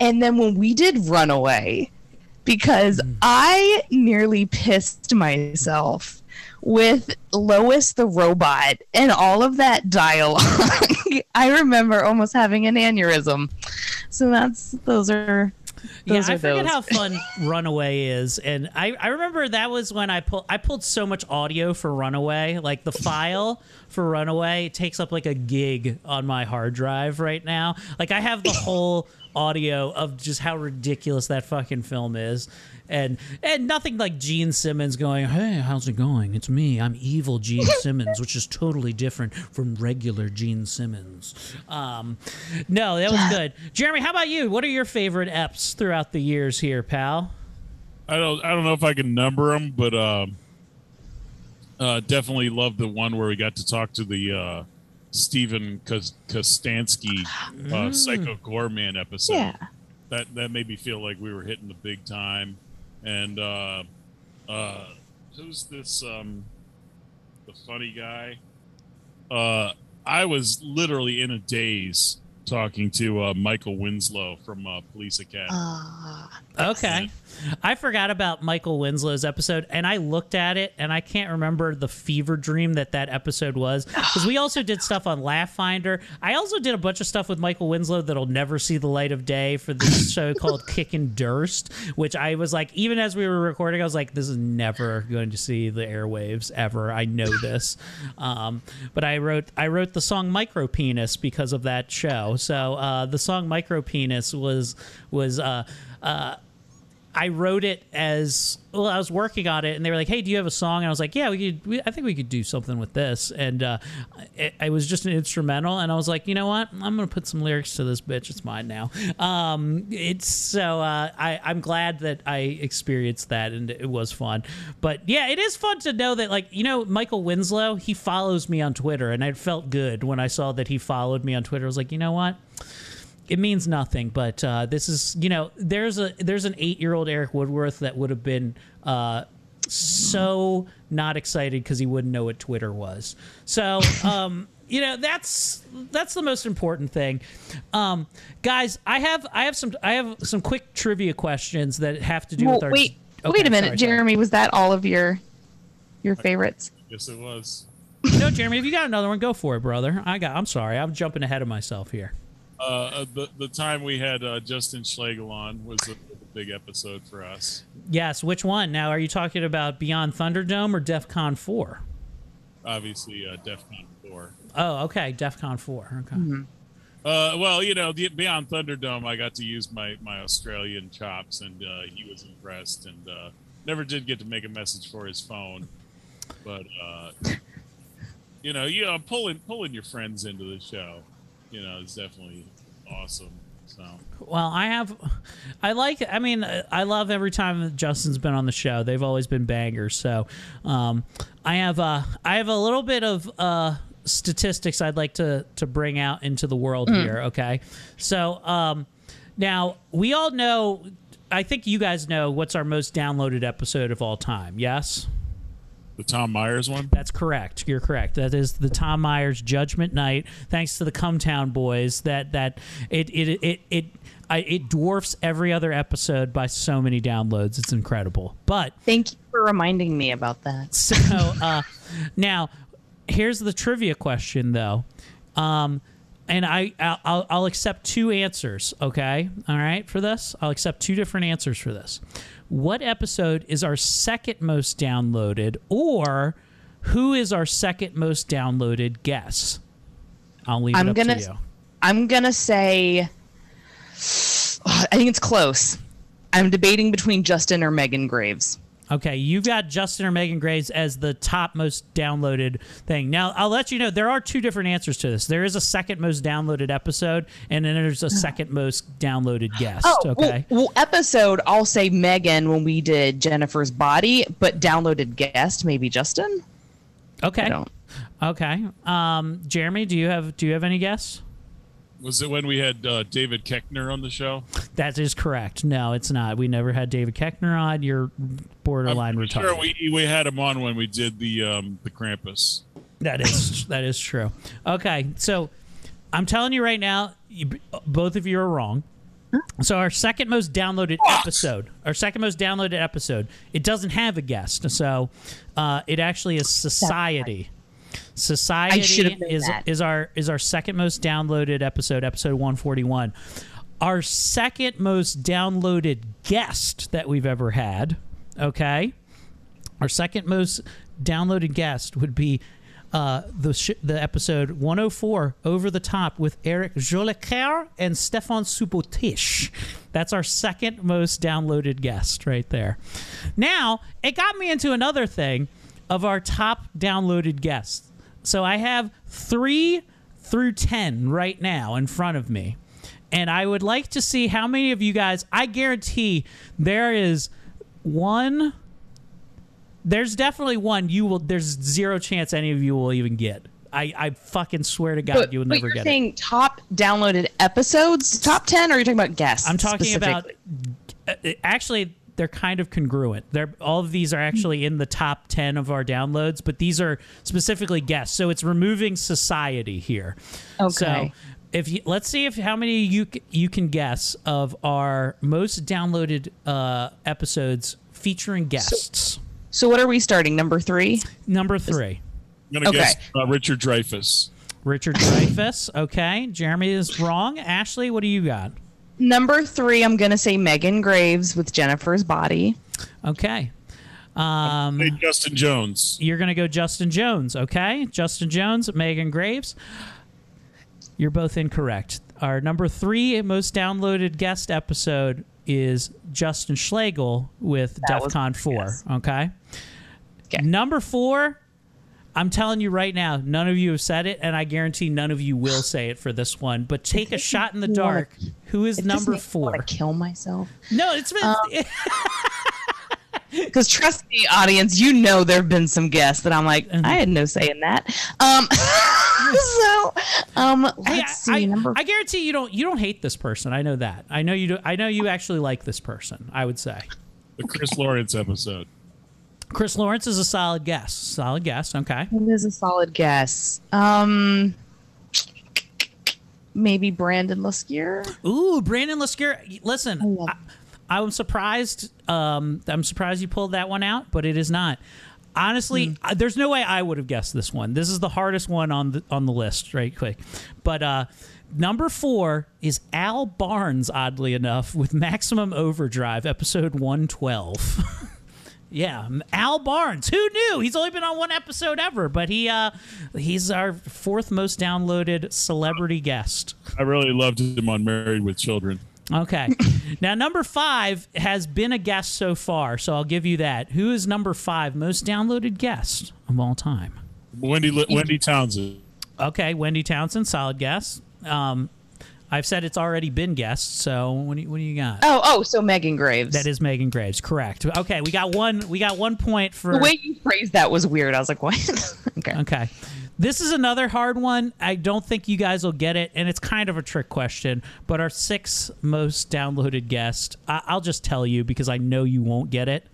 And then when we did Runaway, because I nearly pissed myself with Lois the robot and all of that dialogue. I remember almost having an aneurysm. So that's those are yeah, I forget those. how fun Runaway is, and I, I remember that was when I pulled I pulled so much audio for Runaway, like the file for Runaway takes up like a gig on my hard drive right now. Like I have the whole audio of just how ridiculous that fucking film is. And and nothing like Gene Simmons going, "Hey, how's it going? It's me. I'm evil Gene Simmons," which is totally different from regular Gene Simmons. Um, no, that was good. Jeremy, how about you? What are your favorite eps throughout the years here, pal? I don't I don't know if I can number them, but um, uh, definitely love the one where we got to talk to the uh, Stephen Kos- Kostanski uh, Mm. Psycho Goreman episode. Yeah. That that made me feel like we were hitting the big time. And uh, uh, who's this? Um, the funny guy. Uh, I was literally in a daze talking to uh, Michael Winslow from uh, Police Academy. Okay. I forgot about Michael Winslow's episode and I looked at it and I can't remember the fever dream that that episode was because we also did stuff on Laugh Finder. I also did a bunch of stuff with Michael Winslow that'll never see the light of day for this show called Kickin' Durst, which I was like, even as we were recording, I was like, this is never going to see the airwaves ever. I know this. Um, but I wrote I wrote the song Micro Penis because of that show. So uh, the song Micro Penis was was uh, uh, I wrote it as well. I was working on it, and they were like, "Hey, do you have a song?" And I was like, "Yeah, we could. We, I think we could do something with this." And uh, it, it was just an instrumental, and I was like, "You know what? I'm gonna put some lyrics to this bitch. It's mine now." Um, it's so uh, I I'm glad that I experienced that, and it was fun. But yeah, it is fun to know that, like, you know, Michael Winslow, he follows me on Twitter, and I felt good when I saw that he followed me on Twitter. I was like, you know what? It means nothing but uh, this is you know there's a there's an eight year old eric woodworth that would have been uh, so not excited because he wouldn't know what twitter was so um, you know that's that's the most important thing um, guys i have i have some i have some quick trivia questions that have to do Well, with our wait, Okay, wait a minute, sorry, sorry. Jeremy. Was that all of your your favorites? Yes, it was. no jeremy if you got another one go for it brother i got i'm sorry i'm jumping ahead of myself here Uh, the the time we had uh, Justin Schlegel on was a, a big episode for us. yes which one now are you talking about beyond thunderdome or defcon 4 Obviously, uh, DefCon four. Oh, okay. DEFCON 4. Okay. Uh, well, you know, the, beyond Thunderdome, I got to use my my Australian chops, and uh, he was impressed, and uh, never did get to make a message for his phone, but uh, you know, you know, pulling pulling your friends into the show, you know, it's definitely awesome. So. Well, I have, I like. I mean, I love every time Justin's been on the show. They've always been bangers. So, um, I have, uh, I have a little bit of uh, statistics I'd like to to bring out into the world Mm. here. Okay, so um, now we all know. I think you guys know what's our most downloaded episode of all time. Yes. The Tom Myers one? That's correct. You're correct. That is the Tom Myers Judgment Night. Thanks to the Cumtown Boys, that that it it it it I, it dwarfs every other episode by so many downloads. It's incredible. But thank you for reminding me about that. So uh, now, here's the trivia question, though. Um, and I I'll- I'll, I'll accept two answers. Okay, all right for this. I'll accept two different answers for this. What episode is our second most downloaded, or who is our second most downloaded guest? I'll leave it I'm up gonna to you. I'm gonna say I think it's close. I'm debating between Justin or Megan Graves. Okay, you've got Justin or Megan Graves as the top most downloaded thing. Now, I'll let you know there are two different answers to this. There is a second most downloaded episode, and then there's a second most downloaded guest. Oh, okay. well, well, episode I'll say Megan when we did Jennifer's body, but downloaded guest maybe Justin. Okay. Okay. Um, Jeremy, do you have do you have any guess? Was it when we had uh, David Koechner on the show? That is correct. No, it's not. We never had David Koechner on. You're borderline I'm retarded. Sure, we we had him on when we did the um, the Krampus. That is that is true. Okay, so I'm telling you right now, you, both of you are wrong. So our second most downloaded episode, our second most downloaded episode, it doesn't have a guest. So uh, it actually is Society. Society is that. is our is our second most downloaded episode, episode 141. Our second most downloaded guest that we've ever had, okay? Our second most downloaded guest would be uh, the sh- the episode 104 over the top with Eric Jolicoeur and Stefan Subotish. That's our second most downloaded guest right there. Now it got me into another thing of our top downloaded guests. So I have three through ten right now in front of me. And I would like to see how many of you guys, I guarantee there is one there's definitely one you will there's zero chance any of you will even get. I, I fucking swear to God But, you will never you're get it. saying top downloaded episodes, top ten, or are you talking about guests? I'm talking about uh, actually they're kind of congruent. They're all of these are actually in the top 10 of our downloads, but these are specifically guests. So it's removing society here. Okay. So if you let's see if how many you you can guess of our most downloaded uh, episodes featuring guests. So what are we starting? Number three. Number three. I'm gonna Okay. guess uh, Richard Dreyfuss. Richard Dreyfuss. Okay, Jeremy is wrong. Ashley, what do you got? Number three, I'm gonna say Megan Graves with Jennifer's body. Okay. Um, Hey, Justin Jones. You're going to go Justin Jones, okay? Justin Jones, Megan Graves. You're both incorrect. Our number three most downloaded guest episode is Justin Schlegel with That was DEFCON 4, okay? Number four, I'm telling you right now, none of you have said it, and I guarantee none of you will say it for this one. But take a shot in the me wanna- dark. Who is It just number makes four? wanna kill myself. No, it's been. Um, Because trust me, audience, you know there have been some guests that I'm like, Uh-huh. I had no say in that. Um, so, um, let's Hey, see. I, number I guarantee you don't you don't hate this person. I know that. I know you do. I know you actually like this person. I would say. The Chris Lawrence episode. Chris Lawrence is a solid guess. Solid guess. Okay. It is a solid guess. Um, maybe Brandon Lescure. Ooh, Brandon Lescure. Listen, I, I'm surprised. Um, I'm surprised you pulled that one out, but it is not. Honestly, uh, there's no way I would have guessed this one. This is the hardest one on the on the list, right quick. But uh, number four is Al Barnes. Oddly enough, with Maximum Overdrive, episode 112. Yeah, Al Barnes. Who knew? He's only been on one episode ever, but he uh he's our fourth most downloaded celebrity guest. I really loved him on Married with Children. Okay. now number 5 has been a guest so far, so I'll give you that. Who is number 5 most downloaded guest of all time? Wendy Wendy Townsend. Okay, Wendy Townsend, solid guess. Um I've said it's already been guessed, so what do you, what do you got? Oh, oh, so Megan Graves. That is Megan Graves, correct. Okay, we got one we got one point for the way you phrased that was weird. I was like, what? okay. Okay. This is another hard one. I don't think you guys will get it, and it's kind of a trick question. But our sixth most downloaded guest, I- I'll just tell you because I know you won't get it.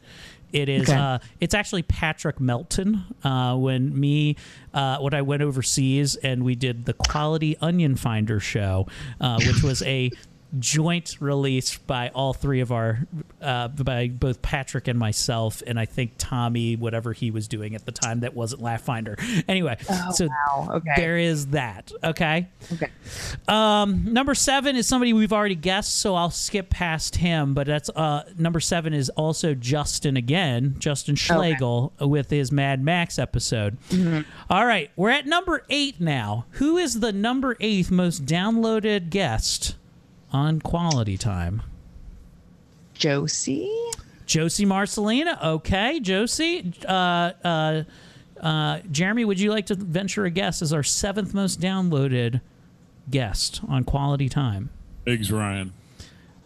It is. Okay. Uh, it's actually Patrick Melton. Uh, when me, uh, when I went overseas and we did the Quality Onion Finder show, uh, which was a joint release by all three of our, uh, by both Patrick and myself, and I think Tommy, whatever he was doing at the time, that wasn't Laugh Finder. Anyway, Oh, so wow. Okay. there is that. Okay. Okay. Um, number seven is somebody we've already guessed, so I'll skip past him. But that's uh, number seven is also Justin again, Justin Schlegel with his Mad Max episode. All right, we're at number eight now. Who is the number eighth most downloaded guest on Quality Time? Josie. Josie Marcelina. Okay, Josie. Uh, uh, uh, Jeremy, would you like to venture a guess as our seventh most downloaded guest on Quality Time? Biggs Ryan.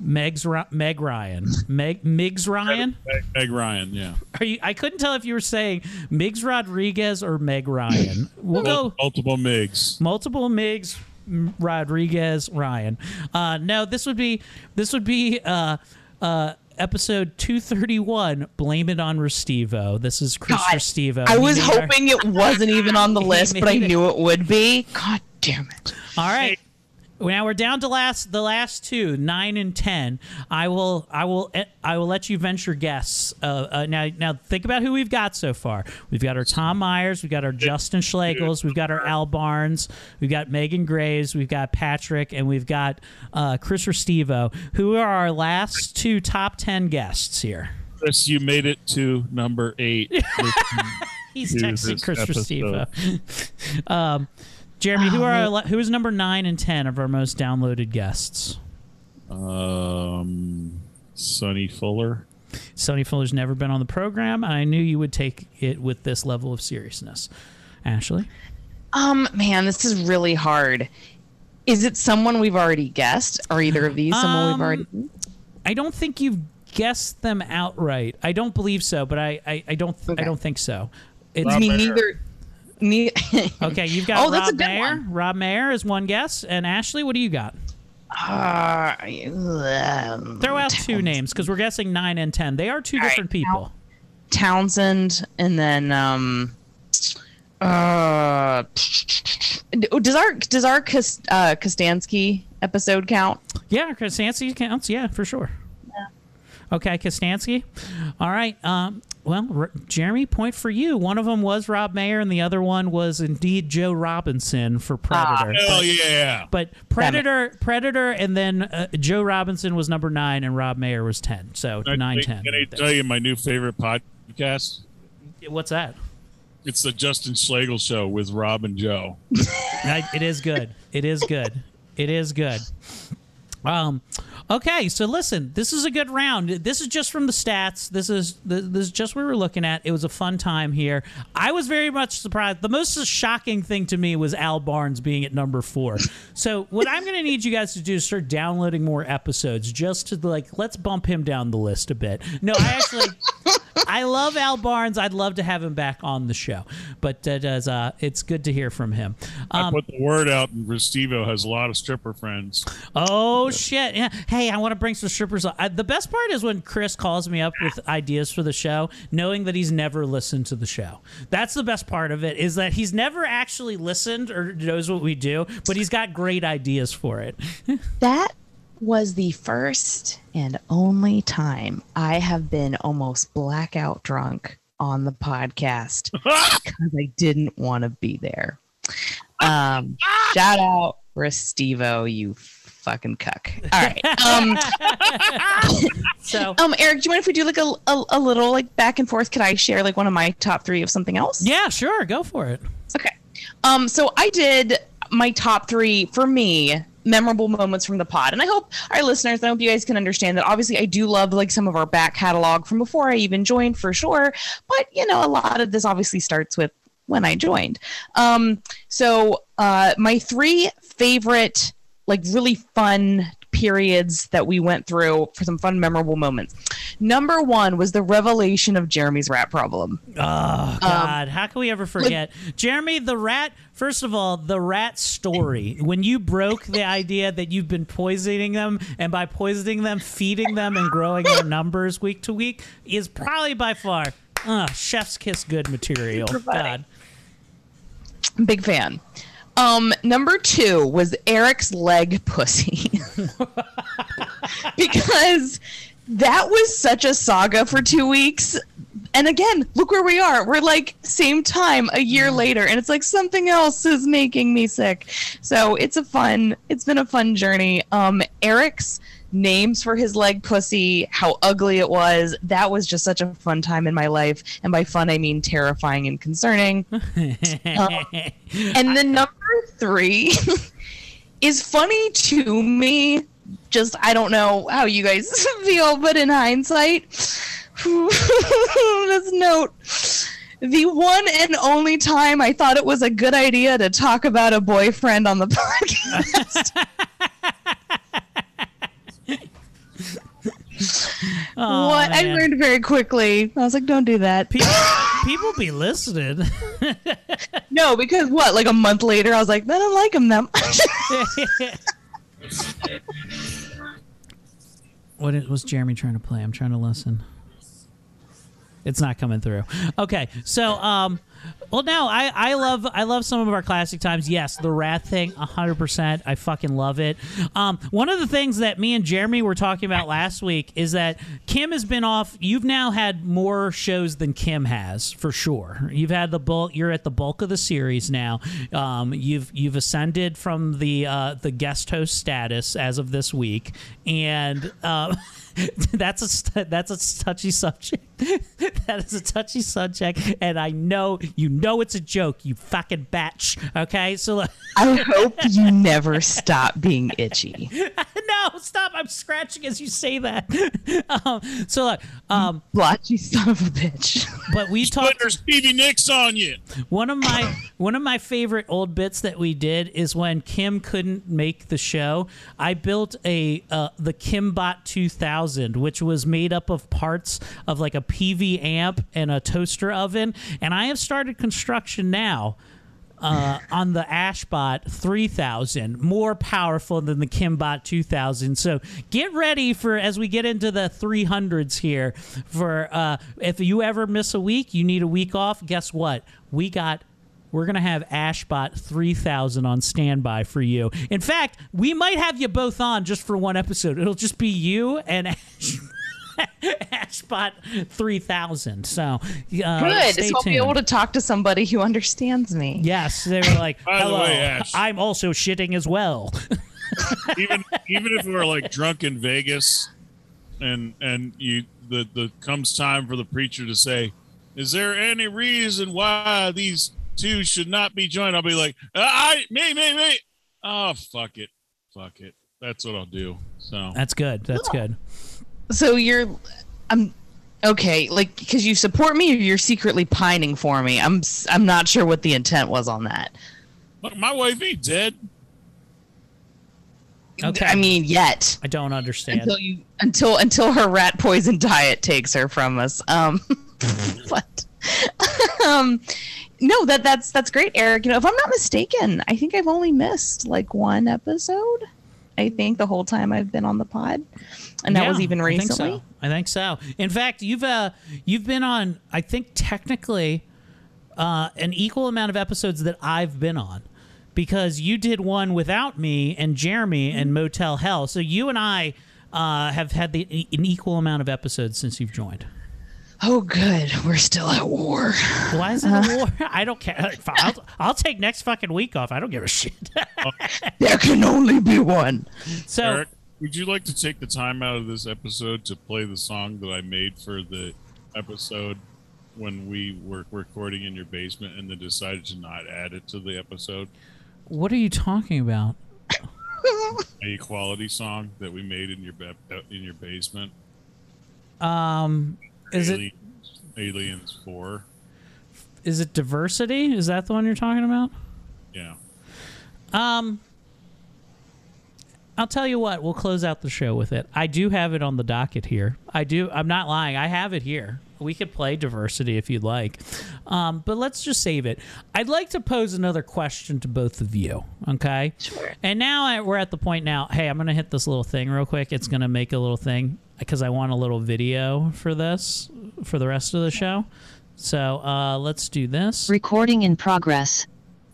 Meg's Meg Ryan. Meg Migs Ryan. Meg, Meg Ryan, yeah. Are you? I couldn't tell if you were saying Migs Rodriguez or Meg Ryan. We'll go Multiple Migs. multiple Migs M- Rodriguez Ryan. Uh, no, this would be this would be uh, uh, episode two thirty one. Blame it on Restivo. This is Chris God, Restivo. I was made our- hoping it wasn't even on the list, but I made it. knew it would be. God damn it. All right. Now we're down to last the last two, nine and ten. I will, I will, I will let you venture guess. Uh, uh, now, now think about who we've got so far. We've got our Tom Myers, we've got our Justin Schlegels, we've got our Al Barnes, we've got Megan Graves, we've got Patrick, and we've got uh, Chris Restivo, who are our last two top ten guests here. Chris, you made it to number eight. He's texting Chris episode. Restivo. um, Jeremy, who are our, who is number nine and ten of our most downloaded guests? Um, Sonny Fuller. Sonny Fuller's never been on the program. I knew you would take it with this level of seriousness. Ashley? Um, man, this is really hard. Is it someone we've already guessed? Are either of these someone Um, we've already? I don't think you've guessed them outright. I don't believe so, but I, I, I don't I don't think so. It's I mean, neither. Ne- Okay, you've got Oh, that's a Rob good Mayer. one. Rob Mayer is one guess, and Ashley, what do you got? Uh, um, Throw out two names because we're guessing nine and ten. They are two All right, different people. Townsend, and then um, uh, does our does our uh, Kostanski episode count? Yeah, Kostanski counts. Yeah, for sure. Okay, Kostanski. All right. Um, well, R- Jeremy, point for you. One of them was Rob Mayer, and the other one was indeed Joe Robinson for Predator. Hell But- yeah. But Predator, Predator, and then uh, Joe Robinson was number nine, and Rob Mayer was ten. So Can I- nine, can ten. I tell you my new favorite podcast? What's that? It's the Justin Schlegel Show with Rob and Joe. I, it is good. It is good. It is good. Um, okay, so listen, this is a good round. This is just from the stats. This is this is just what we're looking at. It was a fun time here. I was very much surprised. The most shocking thing to me was Al Barnes being at number four. So what I'm going to need you guys to do is start downloading more episodes, just to like let's bump him down the list a bit. No, I actually. I love Al Barnes. I'd love to have him back on the show, but uh, does, uh, it's good to hear from him. I Um, put the word out, and Restivo has a lot of stripper friends. Oh shit! Yeah. Hey, I want to bring some strippers. on. I, the best part is when Chris calls me up with ideas for the show, knowing that he's never listened to the show. That's the best part of it is that he's never actually listened or knows what we do, but he's got great ideas for it. That was the first and only time I have been almost blackout drunk on the podcast because I didn't want to be there. Um, shout out Restivo, you fucking cuck. All right. Um, so, um, Eric, do you mind if we do like a, a, a little like back and forth? Could I share like one of my top three of something else? Yeah, sure. Go for it. Okay. Um, so I did my top three for me memorable moments from the pod, and I hope our listeners, I hope you guys can understand that. Obviously, I do love like some of our back catalog from before I even joined, for sure. But you know, a lot of this obviously starts with when I joined. Um, so uh, my three favorite, like really fun periods that we went through for some fun memorable moments. Number one was the revelation of Jeremy's rat problem. Oh God! How can we ever forget Jeremy the rat? First of all, the rat story. When you broke the idea that you've been poisoning them, and by poisoning them, feeding them and growing their numbers week to week, is probably by far uh, chef's kiss good material. God. Big fan. Um, number two was Eric's leg pussy. because that was such a saga for two weeks. And again, look where we are. We're like same time a year later, and it's like something else is making me sick. So it's a fun, it's been a fun journey. Um, Eric's names for his leg pussy, how ugly it was. That was just such a fun time in my life. And by fun, I mean terrifying and concerning. Um, and the number three is funny to me. Just, I don't know how you guys feel, but in hindsight, this note. The one and only time I thought it was a good idea to talk about a boyfriend on the podcast. Oh, what I learned very quickly. I was like, don't do that. People, people be listening. no, because what? Like a month later, I was like, I don't like him that much. What was Jeremy trying to play? I'm trying to listen. It's not coming through. Okay, so um, Well, no, I, I love I love some of our classic times. Yes, the Wrath thing, hundred percent. I fucking love it. Um, one of the things that me and Jeremy were talking about last week is that Kim has been off. You've now had more shows than Kim has, for sure. You've had the bulk. You're at the bulk of the series now. Um, you've you've ascended from the uh, the guest host status as of this week, and. Um, that's a that's a touchy subject. that is a touchy subject, and I know you know it's a joke. You fucking batch. Okay, so look- I hope you never stop being itchy. no, stop! I'm scratching as you say that. um, so look, um, Blotch, you son of a bitch. but we talked. Putting Stevie Nicks on you. One of my one of my favorite old bits that we did is when Kim couldn't make the show. I built a uh, the Kimbot 2000, which was made up of parts of like a PV amp and a toaster oven, and I have started construction now. Uh, on the Ashbot 3000, more powerful than the Kimbot 2000. So get ready for as we get into the 300s here. For uh, if you ever miss a week, you need a week off. Guess what? We got we're going to have Ashbot 3000 on standby for you. In fact, we might have you both on just for one episode. It'll just be you and Ash. Ashbot 3000. So, uh, Good. stay So I'll be able to talk to somebody who understands me. Yes, they were like, By the "Hello, way, Ash." I'm also shitting as well." even even if we're like drunk in Vegas, and and you the the comes time for the preacher to say, "Is there any reason why these two should not be joined?" I'll be like, "I me me me." Oh fuck it, fuck it. That's what I'll do. So That's good. That's good. So you're, I'm, okay. Like because you support me, or you're secretly pining for me. I'm I'm not sure what the intent was on that. Look, my wife ain't dead. Okay. I mean, yet I don't understand. until you until until her rat poison diet takes her from us. Um, but um, no, that that's that's great, Eric. You know, if I'm not mistaken, I think I've only missed like one episode. I think the whole time I've been on the pod, and that was Yeah, even I think recently. so. I think so. In fact, you've uh, you've been on. I think technically, uh, an equal amount of episodes that I've been on, because you did one without me and Jeremy and Motel Hell. So you and I uh, have had the an equal amount of episodes since you've joined. Oh, good. We're still at war. Why is it a war? I don't care. I'll, I'll take next fucking week off. I don't give a shit. There can only be one. So Eric, would you like to take the time out of this episode to play the song that I made for the episode when we were recording in your basement and then decided to not add it to the episode? what are you talking about? A equality song that we made in your in your basement. Um, is it Aliens, Aliens Four? is it diversity? Is that the one you're talking about? Yeah. Um, I'll tell you what. We'll close out the show with it. I do have it on the docket here. I do. I'm not lying. I have it here. We could play diversity if you'd like, um, but let's just save it. I'd like to pose another question to both of you. Okay. Sure. And now I, we're at the point now. Hey, I'm going to hit this little thing real quick. It's going to make a little thing because I want a little video for this for the rest of the show. So uh, let's do this. Recording in progress.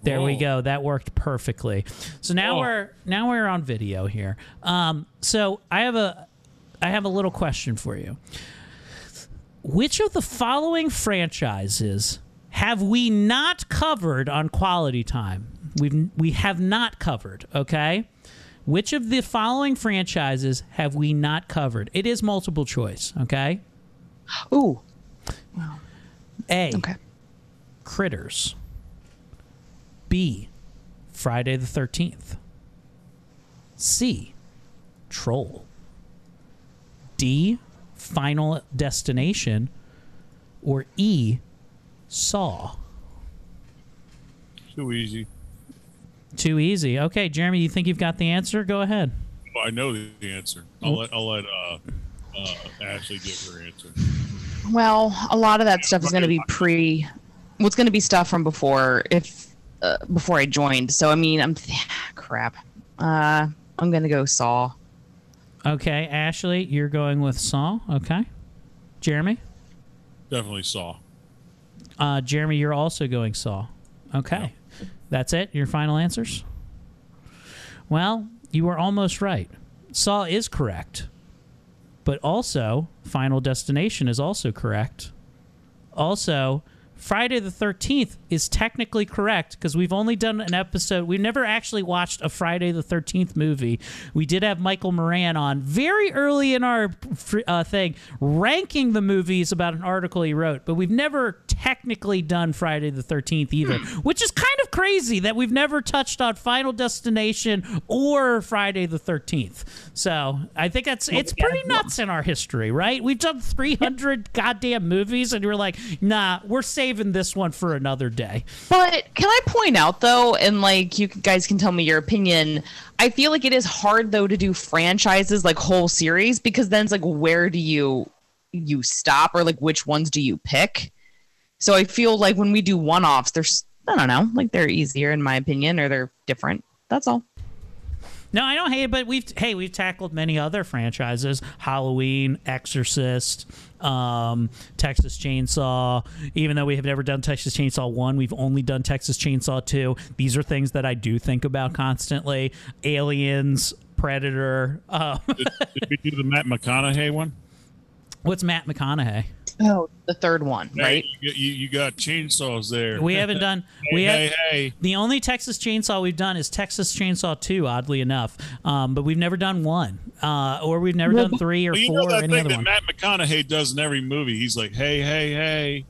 There we go. That worked perfectly. So now Oh. we're now we're on video here. Um, so I have a I have a little question for you. Which of the following franchises have we not covered on Quality Time? We've we have not covered. Okay. Which of the following franchises have we not covered? It is multiple choice. Okay. Ooh. Wow. A. Okay. Critters. B. Friday the 13th. C. Troll. D. Final Destination. Or E. Saw. Too easy. Too easy. Okay, Jeremy, you think you've got the answer? Go ahead. I know the answer. I'll let I'll let uh, uh, Ashley give her answer. Well, a lot of that stuff is going to be pre. What's going to be stuff from before if uh, before I joined. So I mean, I'm crap. Uh, I'm going to go Saw. Okay, Ashley, you're going with Saw. Okay. Jeremy? Definitely saw. Uh, Jeremy, you're also going Saw. Okay. That's it? Your final answers? Well, you were almost right. Saw is correct. But also, Final Destination is also correct. Also, Friday the 13th is technically correct because we've only done an episode. We've never actually watched a Friday the 13th movie. We did have Michael Moran on very early in our uh, thing, ranking the movies about an article he wrote, but we've never technically done Friday the 13th either, which is kind of crazy that we've never touched on Final Destination or Friday the 13th. So I think that's it's pretty nuts in our history, right? We've done 300 goddamn movies, and we're like, nah, we're saving this one for another day. But can I point out though, and like you guys can tell me your opinion. I feel like it is hard though to do franchises like whole series because then it's like where do you you stop or like which ones do you pick? So I feel like when we do one offs, there's I don't know, like they're easier in my opinion or they're different. That's all. No, I don't hate it, but we've hey we've tackled many other franchises: Halloween, Exorcist, um, Texas Chainsaw. Even though we have never done Texas Chainsaw one, we've only done Texas Chainsaw two. These are things that I do think about constantly: Aliens, Predator. Uh, did, did we do the Matt McConaughey one? What's Matt McConaughey? Oh, the third one, right? Hey, you, you, you got chainsaws there. We haven't done. hey, we hey, have, hey. The only Texas Chainsaw we've done is Texas Chainsaw Two, oddly enough. Um, but we've never done one, uh, or we've never done three or Well, you four know or that any thing other that one. Matt McConaughey does in every movie. He's like, hey, hey, hey.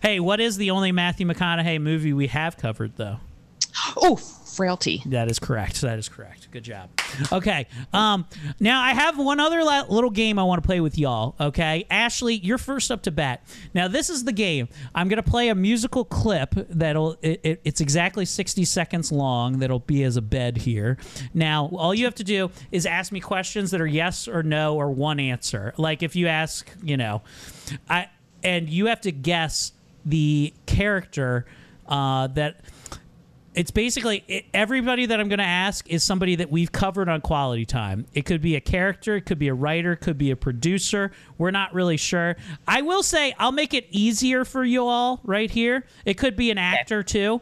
Hey, what is the only Matthew McConaughey movie we have covered though? Oh, frailty. That is correct. That is correct. Good job. Okay. Um, now I have one other la- little game I want to play with y'all. Okay, Ashley, you're first up to bat. Now this is the game. I'm gonna play a musical clip that'll. It, it, it's exactly 60 seconds long. That'll be as a bed here. Now all you have to do is ask me questions that are yes or no or one answer. Like if you ask, you know, I and you have to guess the character uh, that it's basically it, everybody that I'm going to ask is somebody that we've covered on Quality Time. It could be a character, it could be a writer, it could be a producer. We're not really sure. I will say I'll make it easier for you all right here. It could be an actor too,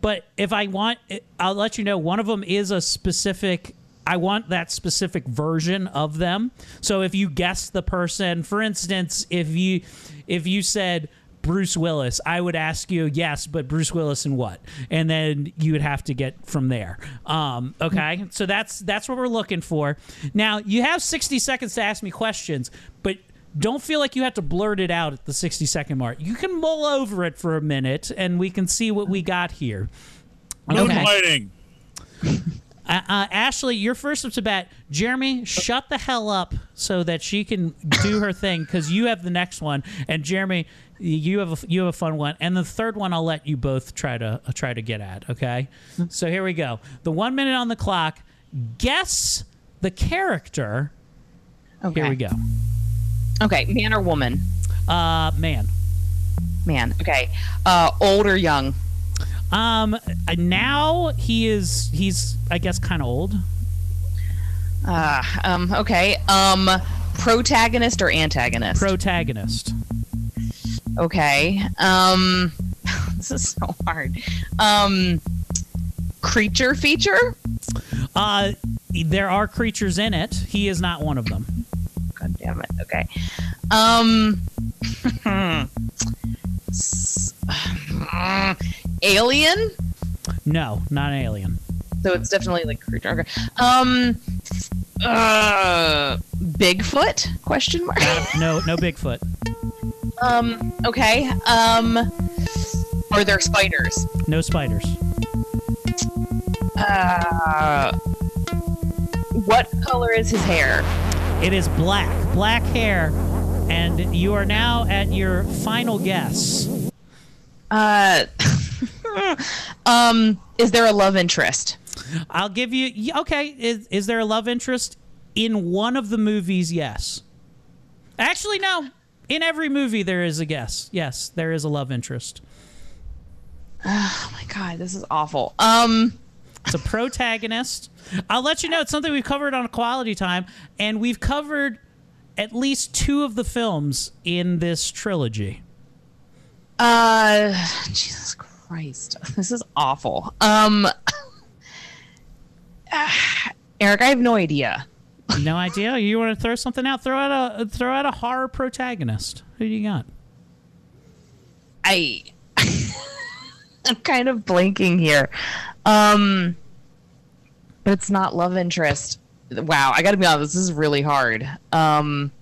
but if I want, eh, I'll let you know. One of them is a specific. I want that specific version of them. So if you guess the person, for instance, if you if you said Bruce Willis, I would ask you, yes, but Bruce Willis and what? And then you would have to get from there. Um, okay, so that's that's what we're looking for. Now you have sixty seconds to ask me questions, but don't feel like you have to blurt it out at the sixty second mark. You can mull over it for a minute, and we can see what we got here. Moonlighting. Uh, uh, Ashley, you're first up to bat. Jeremy, shut the hell up so that she can do her thing because you have the next one, and Jeremy, you have a, you have a fun one, and the third one I'll let you both try to uh, try to get at. Okay, so here we go. The one minute on the clock. Guess the character. Okay. Here we go. Okay, man or woman? Uh, man. Man. Okay. Uh, old or young? Um, now he is he's I guess kind of old. Uh, um, okay. Um, protagonist or antagonist? Protagonist. Okay. Um, this is so hard. Um, creature feature? Uh, there are creatures in it. He is not one of them. God damn it. Okay. Um, s- alien? No, not an alien. So it's definitely like creature. Okay. Um, uh, Bigfoot? Question mark. No, no Bigfoot. Um. Okay. Um. Are there spiders? No spiders. Uh. What color is his hair? It is black, black hair, and you are now at your final guess. Uh. um. Is there a love interest? I'll give you. Okay, is is there a love interest in one of the movies? Yes. Actually, no. In every movie, there is a guess. Yes, there is a love interest. Oh my god, this is awful. Um. It's a protagonist. I'll let you know. It's something we've covered on Quality Time, and we've covered at least two of the films in this trilogy. Uh, Jesus Christ, this is awful. Um, Eric, I have no idea. No idea. You want to throw something out? Throw out a throw out a horror protagonist. Who do you got? I I'm kind of blanking here. Um but it's not love interest. Wow, I got to be honest, this is really hard. Um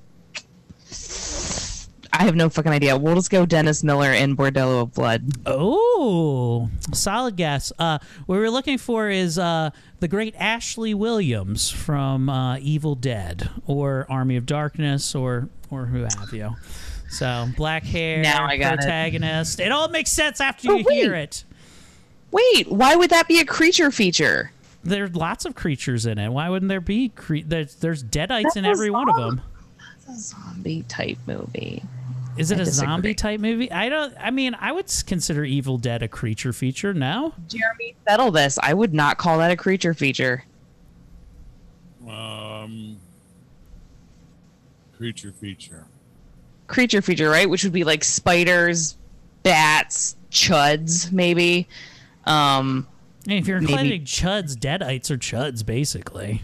I have no fucking idea. We'll just go Dennis Miller in Bordello of Blood. Oh, solid guess. Uh, what we're looking for is uh, the great Ashley Williams from uh, Evil Dead or Army of Darkness or or who have you. So black hair, Now I got it. protagonist. It. all makes sense after Oh, you wait. hear it. Wait, why would that be a creature feature? There's lots of creatures in it. Why wouldn't there be? Cre- there's, there's deadites in That's every one of them. a zombie type movie. Is it I a disagree. zombie type movie? I don't. I mean, I would consider Evil Dead a creature feature. No, Jeremy, settle this. I would not call that a creature feature. Um, creature feature. Creature feature, right? Which would be like spiders, bats, chuds, maybe. Um, And if you're Maybe- including chuds, deadites are chuds, basically.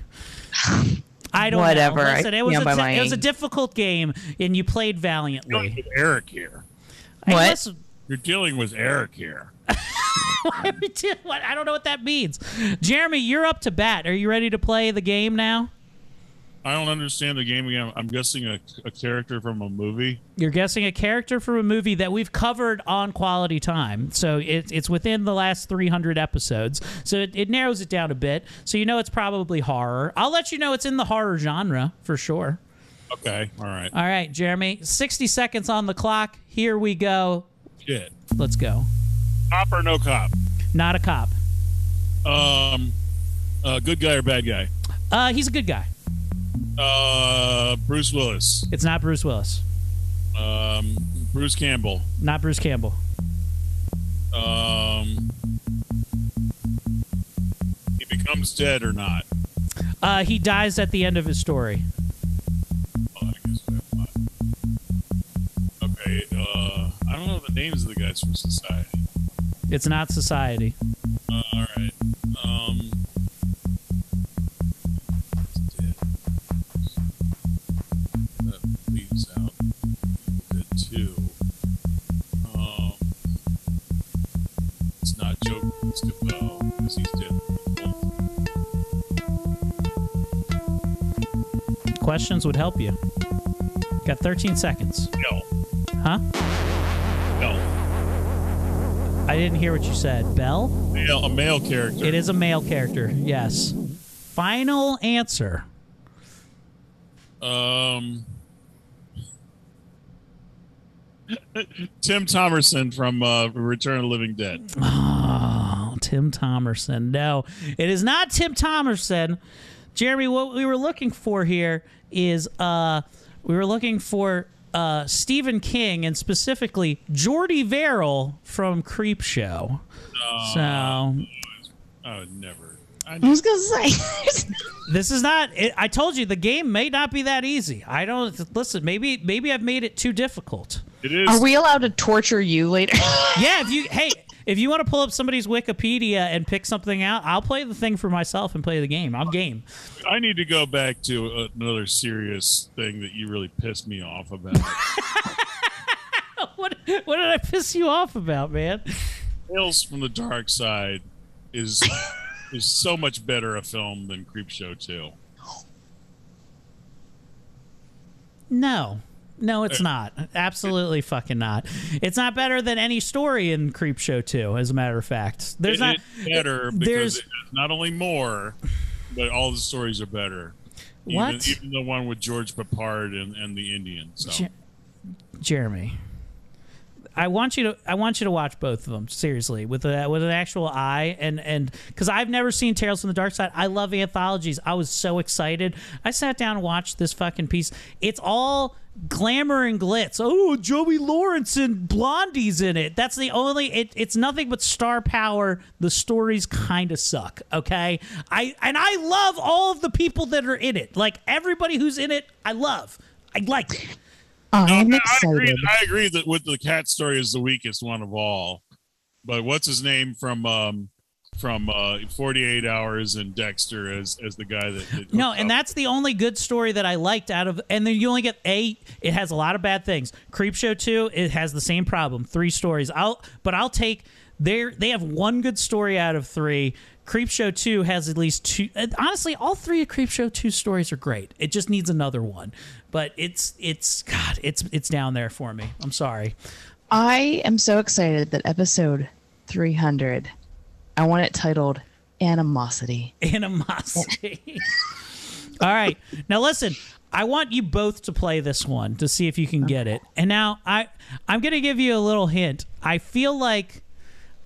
I don't Whatever, know. I Listen, it was, a stand by it was a difficult game, and you played valiantly. With Eric here. Hey, What? listen, You're dealing with Eric here. why are we do- what- I don't know what that means. Jeremy, you're up to bat. Are you ready to play the game now? I don't understand the game again. I'm guessing a, a character from a movie. You're guessing a character from a movie that we've covered on Quality Time. So it, it's within the last 300 episodes. So it, it narrows it down a bit. So you know it's probably horror. I'll let you know it's in the horror genre for sure. Okay, all right. All right, Jeremy, 60 seconds on the clock. Here we go. Shit. Let's go. Cop or no cop? Not a cop. Um, uh, good guy or bad guy? Uh, he's a good guy. Uh, Bruce Willis. It's not Bruce Willis. Um, Bruce Campbell. Not Bruce Campbell. Um, he becomes dead or not? Uh, he dies at the end of his story. Oh, I. Okay. Uh, I don't know the names of the guys from Society. It's not Society. Uh, all right. Um. Questions would help you. Got 13 seconds. No. Huh? No. I didn't hear what you said. Bell? Male, a male character. It is a male character. Yes. Final answer. Um. Tim Thomerson from uh, Return of the Living Dead. Oh, Tim Thomerson. No, it is not Tim Thomerson. Jeremy, what we were looking for here is uh, we were looking for uh, Stephen King and specifically Jordy Verrill from Creepshow. so I would never. I was gonna say. this is not. It, I told you the game may not be that easy. I don't listen. Maybe maybe I've made it too difficult. It is. Are we allowed to torture you later? yeah, if you hey, if you want to pull up somebody's Wikipedia and pick something out, I'll play the thing for myself and play the game. I'm game. I need to go back to another serious thing that you really pissed me off about. what what did I piss you off about, man? Tales from the Dark Side is is so much better a film than Creepshow 2. No. No, it's not. Absolutely fucking not. It's not better than any story in Creepshow 2, as a matter of fact. There's It not better because there's it has not only more, but all the stories are better. What? Even, even the one with George Peppard and, and the Indian. So Je- Jeremy. I want you to I want you to watch both of them seriously with a, with an actual eye and and because I've never seen Tales from the Dark Side. I love anthologies. I was so excited. I sat down and watched this fucking piece. It's all glamour and glitz. Oh, Joey Lawrence and Blondie's in it. That's the only. It, it's nothing but star power. The stories kind of suck. Okay, I and I love all of the people that are in it. Like everybody who's in it, I love. I like. I'm I excited. agree. I agree that with the cat story is the weakest one of all. But what's his name from um from uh 48 hours and Dexter as as the guy that, that No, and that's the only good story that I liked out of. And then you only get eight. It has a lot of bad things. Creepshow two, it has the same problem. Three stories. I'll, but I'll take. They they have one good story out of three. Creepshow two has at least two. uh, Honestly, all three of Creepshow two stories are great. It just needs another one. But it's it's God, it's it's down there for me. I'm sorry. I am so excited that episode 300, I want it titled Animosity. Animosity. All right. Now listen, I want you both to play this one to see if you can get it. And now I I'm going to give you a little hint. I feel like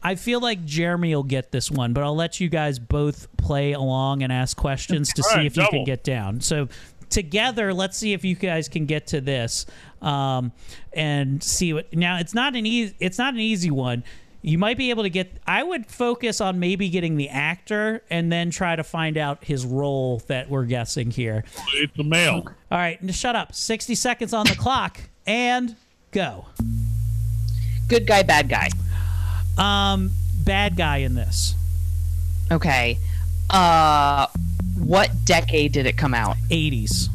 I feel like Jeremy will get this one, but I'll let you guys both play along and ask questions to All see right, if you can get down. So together, let's see if you guys can get to this um, and see what. Now it's not an easy. It's not an easy one. You might be able to get. I would focus on maybe getting the actor and then try to find out his role that we're guessing here. It's a male. All right, shut up. Sixty seconds on the clock and go. Good guy, bad guy. Um, bad guy in this. Okay. Uh, what decade did it come out? 80s.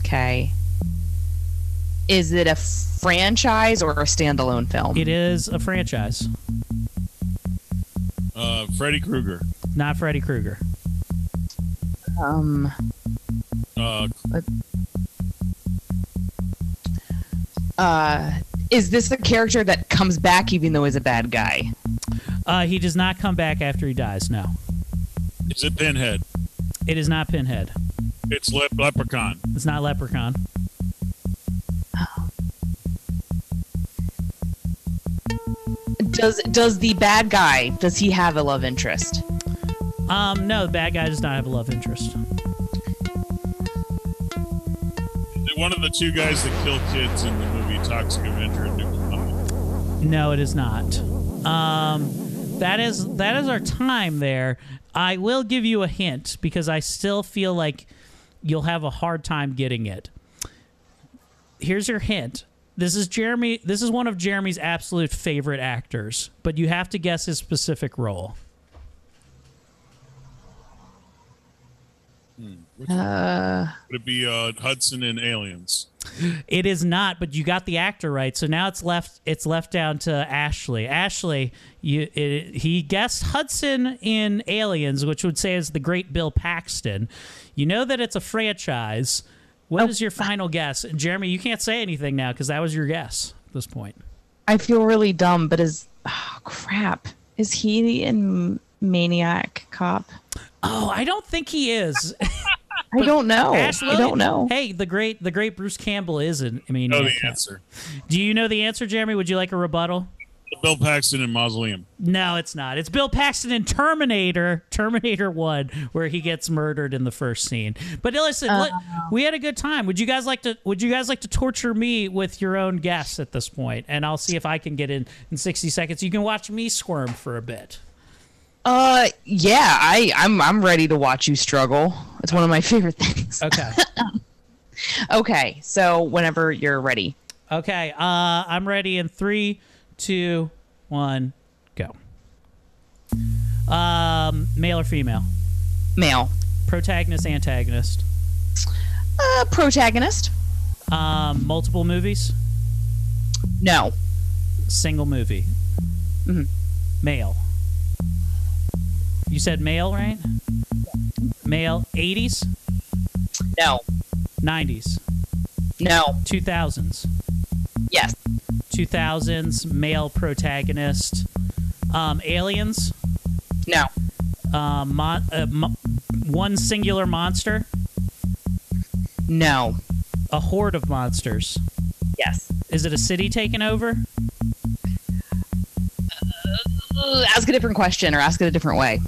Okay. Is it a franchise or a standalone film? It is a franchise. Uh, Freddy Krueger. Not Freddy Krueger. Um, Uh, uh, is this a character that comes back even though he's a bad guy? Uh, he does not come back after he dies. No, is it Pinhead? it is not Pinhead. It's Le- Leprechaun. It's not Leprechaun. Does does the bad guy does he have a love interest? Um, no, the bad guy does not have a love interest. One of the two guys that kill kids in the movie Toxic Avenger and Nuclear Family. No, it is not. Um, that is that is our time there. I will give you a hint because I still feel like you'll have a hard time getting it. Here's your hint. This is Jeremy. This is one of Jeremy's absolute favorite actors, but you have to guess his specific role. Uh, Would it be uh, Hudson in Aliens? It is not, but you got the actor right. So now it's left. It's left down to Ashley. Ashley, you it, he guessed Hudson in Aliens, which would say is the great Bill Paxton. You know that it's a franchise. What oh. is your final guess, Jeremy? You can't say anything now because that was your guess at this point. I feel really dumb, but is oh, crap. Is he in Maniac Cop? Oh, I don't think he is. I don't know. Ash I don't know. Hey, the great the great Bruce Campbell is in. I mean, Know the answer. Do you know the answer, Jeremy? Would you like a rebuttal? Bill Paxton in Mausoleum. No, it's not. It's Bill Paxton in Terminator, Terminator 1, where he gets murdered in the first scene. But listen, let- we had a good time. Would you guys like to would you guys like to torture me with your own guess at this point? And I'll see if I can get in in 60 seconds. You can watch me squirm for a bit. Uh, yeah, I I'm I'm ready to watch you struggle. It's one of my favorite things. Okay. okay, so whenever you're ready. Okay, uh I'm ready in three, two, one, go. Um male or female? Male. Protagonist, antagonist. Uh, protagonist. Um multiple movies? No. Single movie. Mhm. Male. You said male, right? Male. 80s? No. 90s? No. 2000s? Yes. 2000s, male protagonist. Um, aliens? No. Um, mon- uh, mo- one singular monster? No. A horde of monsters? Yes. Is it a city taken over? Uh, ask a different question or ask it a different way.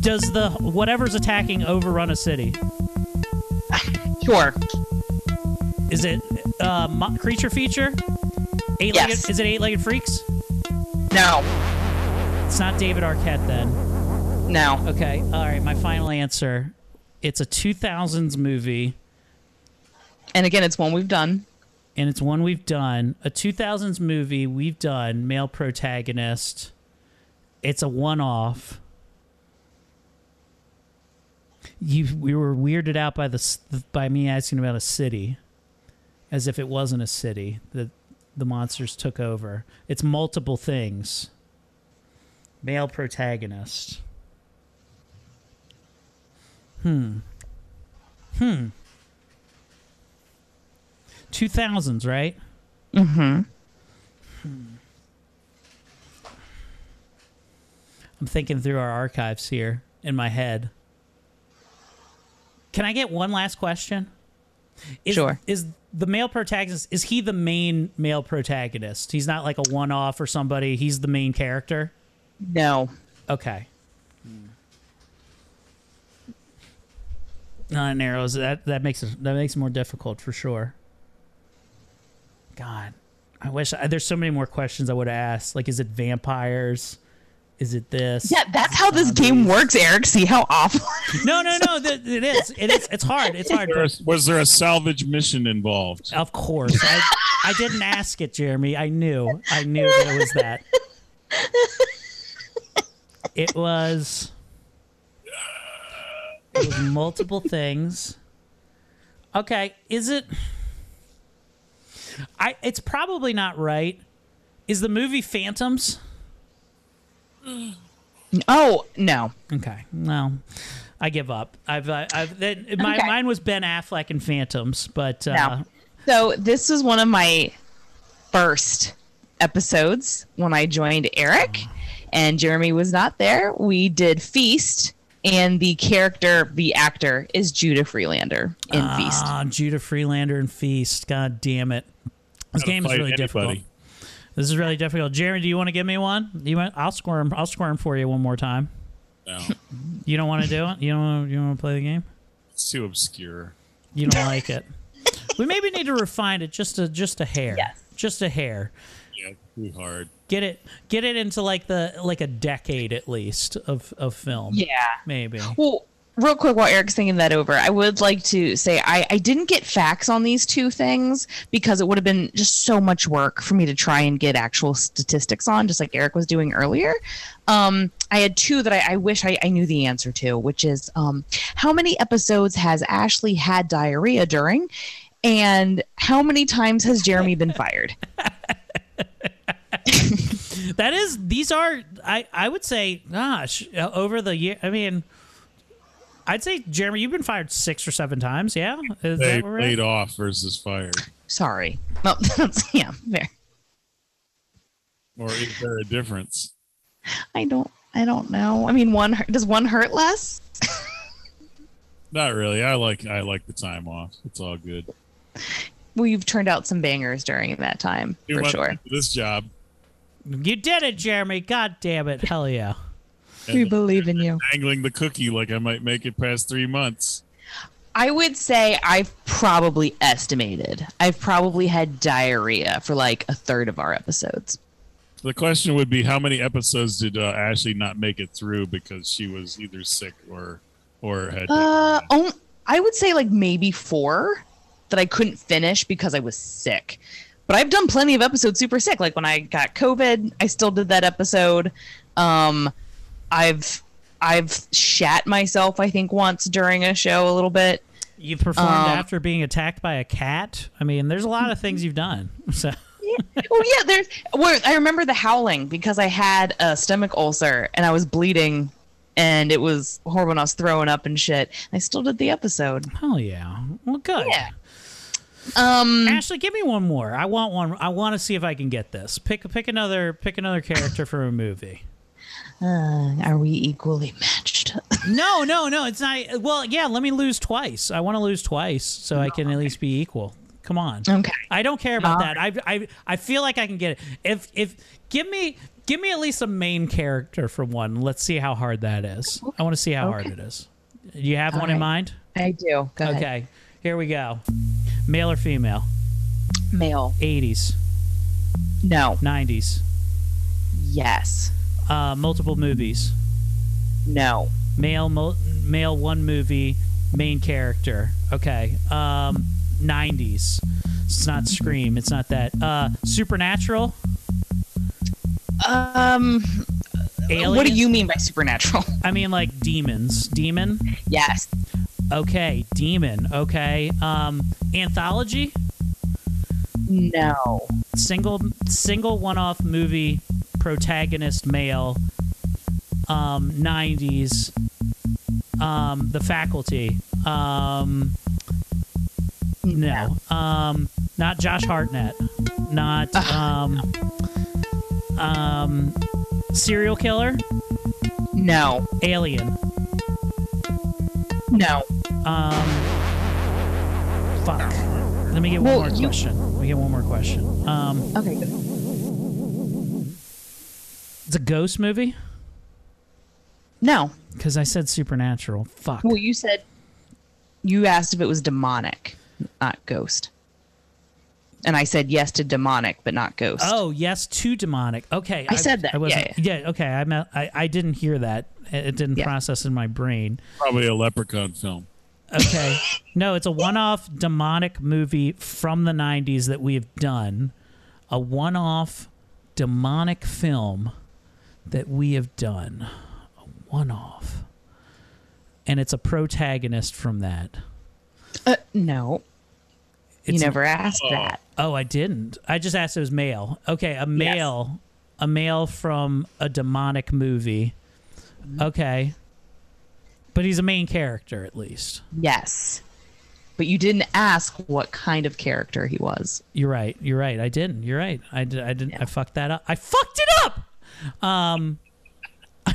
Does the whatever's attacking overrun a city? Sure. Is it uh, mo- creature feature? Eight-legged? Yes. Is it eight-legged freaks? No. It's not David Arquette then. No. Okay. All right. My final answer. It's a 2000s movie. And again, it's one we've done. and it's one we've done. A 2000s movie we've done, male protagonist. It's a one-off. You, we were weirded out by the s- by me asking about a city, as if it wasn't a city that the monsters took over. It's multiple things. Male protagonist. Hmm. Hmm. 2000s, right? Mm-hmm. Hmm. I'm thinking through our archives here in my head. Can I get one last question? Is, Sure. Is the male protagonist is he the main male protagonist? He's not like a one-off or somebody. He's the main character. No. Okay. Not narrows. That that makes it that makes it more difficult for sure. God, I wish I, there's so many more questions I would have asked. Like, is it vampires? Is it this? Yeah, that's how this game works, Eric. See how awful. No, no, no. th- It is. It is. It's hard. It's hard. Was, was there a salvage mission involved? Of course. I, I didn't ask it, Jeremy. I knew. I knew that it was that. It was. It was multiple things. Okay, is it? I. It's probably not right. Is the movie Phantoms? Oh no. Okay. No, I give up. I've. I, I've. That, my Okay. mine was Ben Affleck and Phantoms, but uh, No. So this was one of my first episodes when I joined Eric, and Jeremy was not there. We did Feast, and the character, the actor, is Judah Friedlander in Feast. Ah, Judah Friedlander and Feast. God damn it. This Gotta game is really anybody. difficult. This is really difficult. Jeremy, do you want to give me one? You want? I'll squirm. I'll squirm for you one more time. No, You don't want to do it? You don't. Wanna, you don't want to play the game? it's too obscure. You don't like it? We maybe need to refine it just a just a hair. Yes. Just a hair. Yeah, too hard. Get it. Get it into like the like a decade at least of of film. Yeah. Maybe. Well, real quick, while Eric's thinking that over, I would like to say I, I didn't get facts on these two things because it would have been just so much work for me to try and get actual statistics on, just like Eric was doing earlier. Um, I had two that I, I wish I, I knew the answer to, which is um, how many episodes has Ashley had diarrhea during? And how many times has Jeremy been fired? That is. These are. I I would say. Gosh, uh, over the year. I mean. I'd say, Jeremy, you've been fired six or seven times. Yeah, is They that where we're at? laid off versus fired. Sorry. Well, that's, yeah, fair. Or is there a difference? I don't. I don't know. I mean, one does one hurt less? Not really. I like I like the time off. It's all good. Well, you've turned out some bangers during that time Two for sure. This job. You did it, Jeremy. God damn it. Hell yeah. We believe in you. Angling the cookie like I might make it past three months. I would say I've probably estimated. I've probably had diarrhea for like a third of our episodes. The question would be how many episodes did uh, Ashley not make it through because she was either sick or or had Uh, on, I would say like maybe four that I couldn't finish because I was sick. But I've done plenty of episodes super sick. Like when I got COVID, I still did that episode. Um, I've I've shat myself. I think once during a show a little bit. You've performed Um, after being attacked by a cat. I mean, there's a lot of things you've done. So oh yeah, there's. Where I remember the howling because I had a stomach ulcer and I was bleeding, and it was horrible. And I was throwing up and shit. I still did the episode. Hell yeah. Well, good. Yeah. Um, Ashley, give me one more. I want one. I want to see if I can get this. Pick pick another pick another character from a movie. Uh, are we equally matched? No, no, no. It's not. Well, yeah. Let me lose twice. I want to lose twice so I can at least be equal. Come on. Okay. I don't care about All that. I, I I feel like I can get it. If if give me give me at least a main character from one. Let's see how hard that is. I want to see how hard it is. Do You have All one in mind? I do. Go ahead. Okay. Here we go. Male or female? Male. 80s, No. 90s. Yes. Uh, multiple movies. No. Male, mul- male, one movie, main character. Okay. Um, 90s. It's not Scream. It's not that. Uh, Supernatural. Um, Alien? what do you mean by supernatural? I mean like demons. Demon. Yes. Okay, demon. Okay. Um, anthology. No. Single single one-off movie protagonist male. Um, 90s. Um, The Faculty. Um, no. Um, not Josh Hartnett. Not um, um, serial killer. No. Alien. No. Um, fuck. Let me get Well, one more you- question. Let me get one more question. Um, Okay. Good. It's a ghost movie No. because I said supernatural. Fuck. Well, you said you asked if it was demonic, not ghost. And I said yes to demonic, but not ghost. Oh yes, to demonic. Okay, I said that. I wasn't, Yeah, yeah. Okay, I, meant, I I didn't hear that. It it didn't process in my brain. Probably a leprechaun film. Okay. no, it's a one-off demonic movie from the 90s that we have done. A one-off demonic film that we have done. A one-off. And it's a protagonist from that. Uh, no. you It's- never asked that. Oh, I didn't. I just asked if it was male. Okay, a male. A male from a demonic movie. Okay. But he's a main character at least. Yes. But you didn't ask what kind of character he was. You're right. You're right. I didn't. You're right. I did. I didn't. I fucked that up. I fucked it up. Um. I,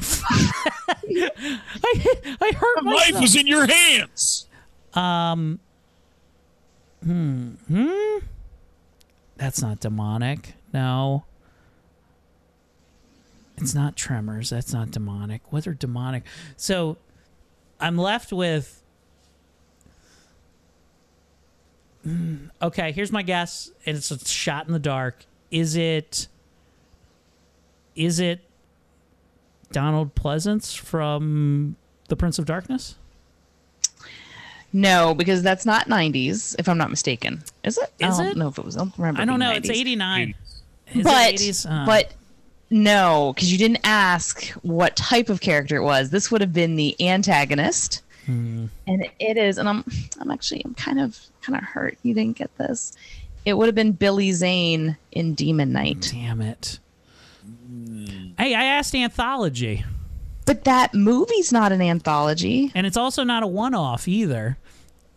I, hurt Life myself. was in your hands. Um. Hmm. Hmm. That's not demonic. No. It's not tremors. That's not demonic. What are demonic? So, I'm left with. Hmm, Okay, here's my guess, and it's a shot in the dark. Is it? Is it Donald Pleasence from The Prince of Darkness? No, because that's not 90s, if I'm not mistaken. Is it? Is I it? don't know if it was. I don't remember. I don't know. It's 89. Is but it 80s? Uh, but no, because you didn't ask what type of character it was. This would have been the antagonist, hmm. and it is. And I'm I'm actually I'm kind of kind of hurt you didn't get this. It would have been Billy Zane in Demon Knight. Damn it! Hey, I asked anthology. But that movie's not an anthology. And it's also not a one-off either.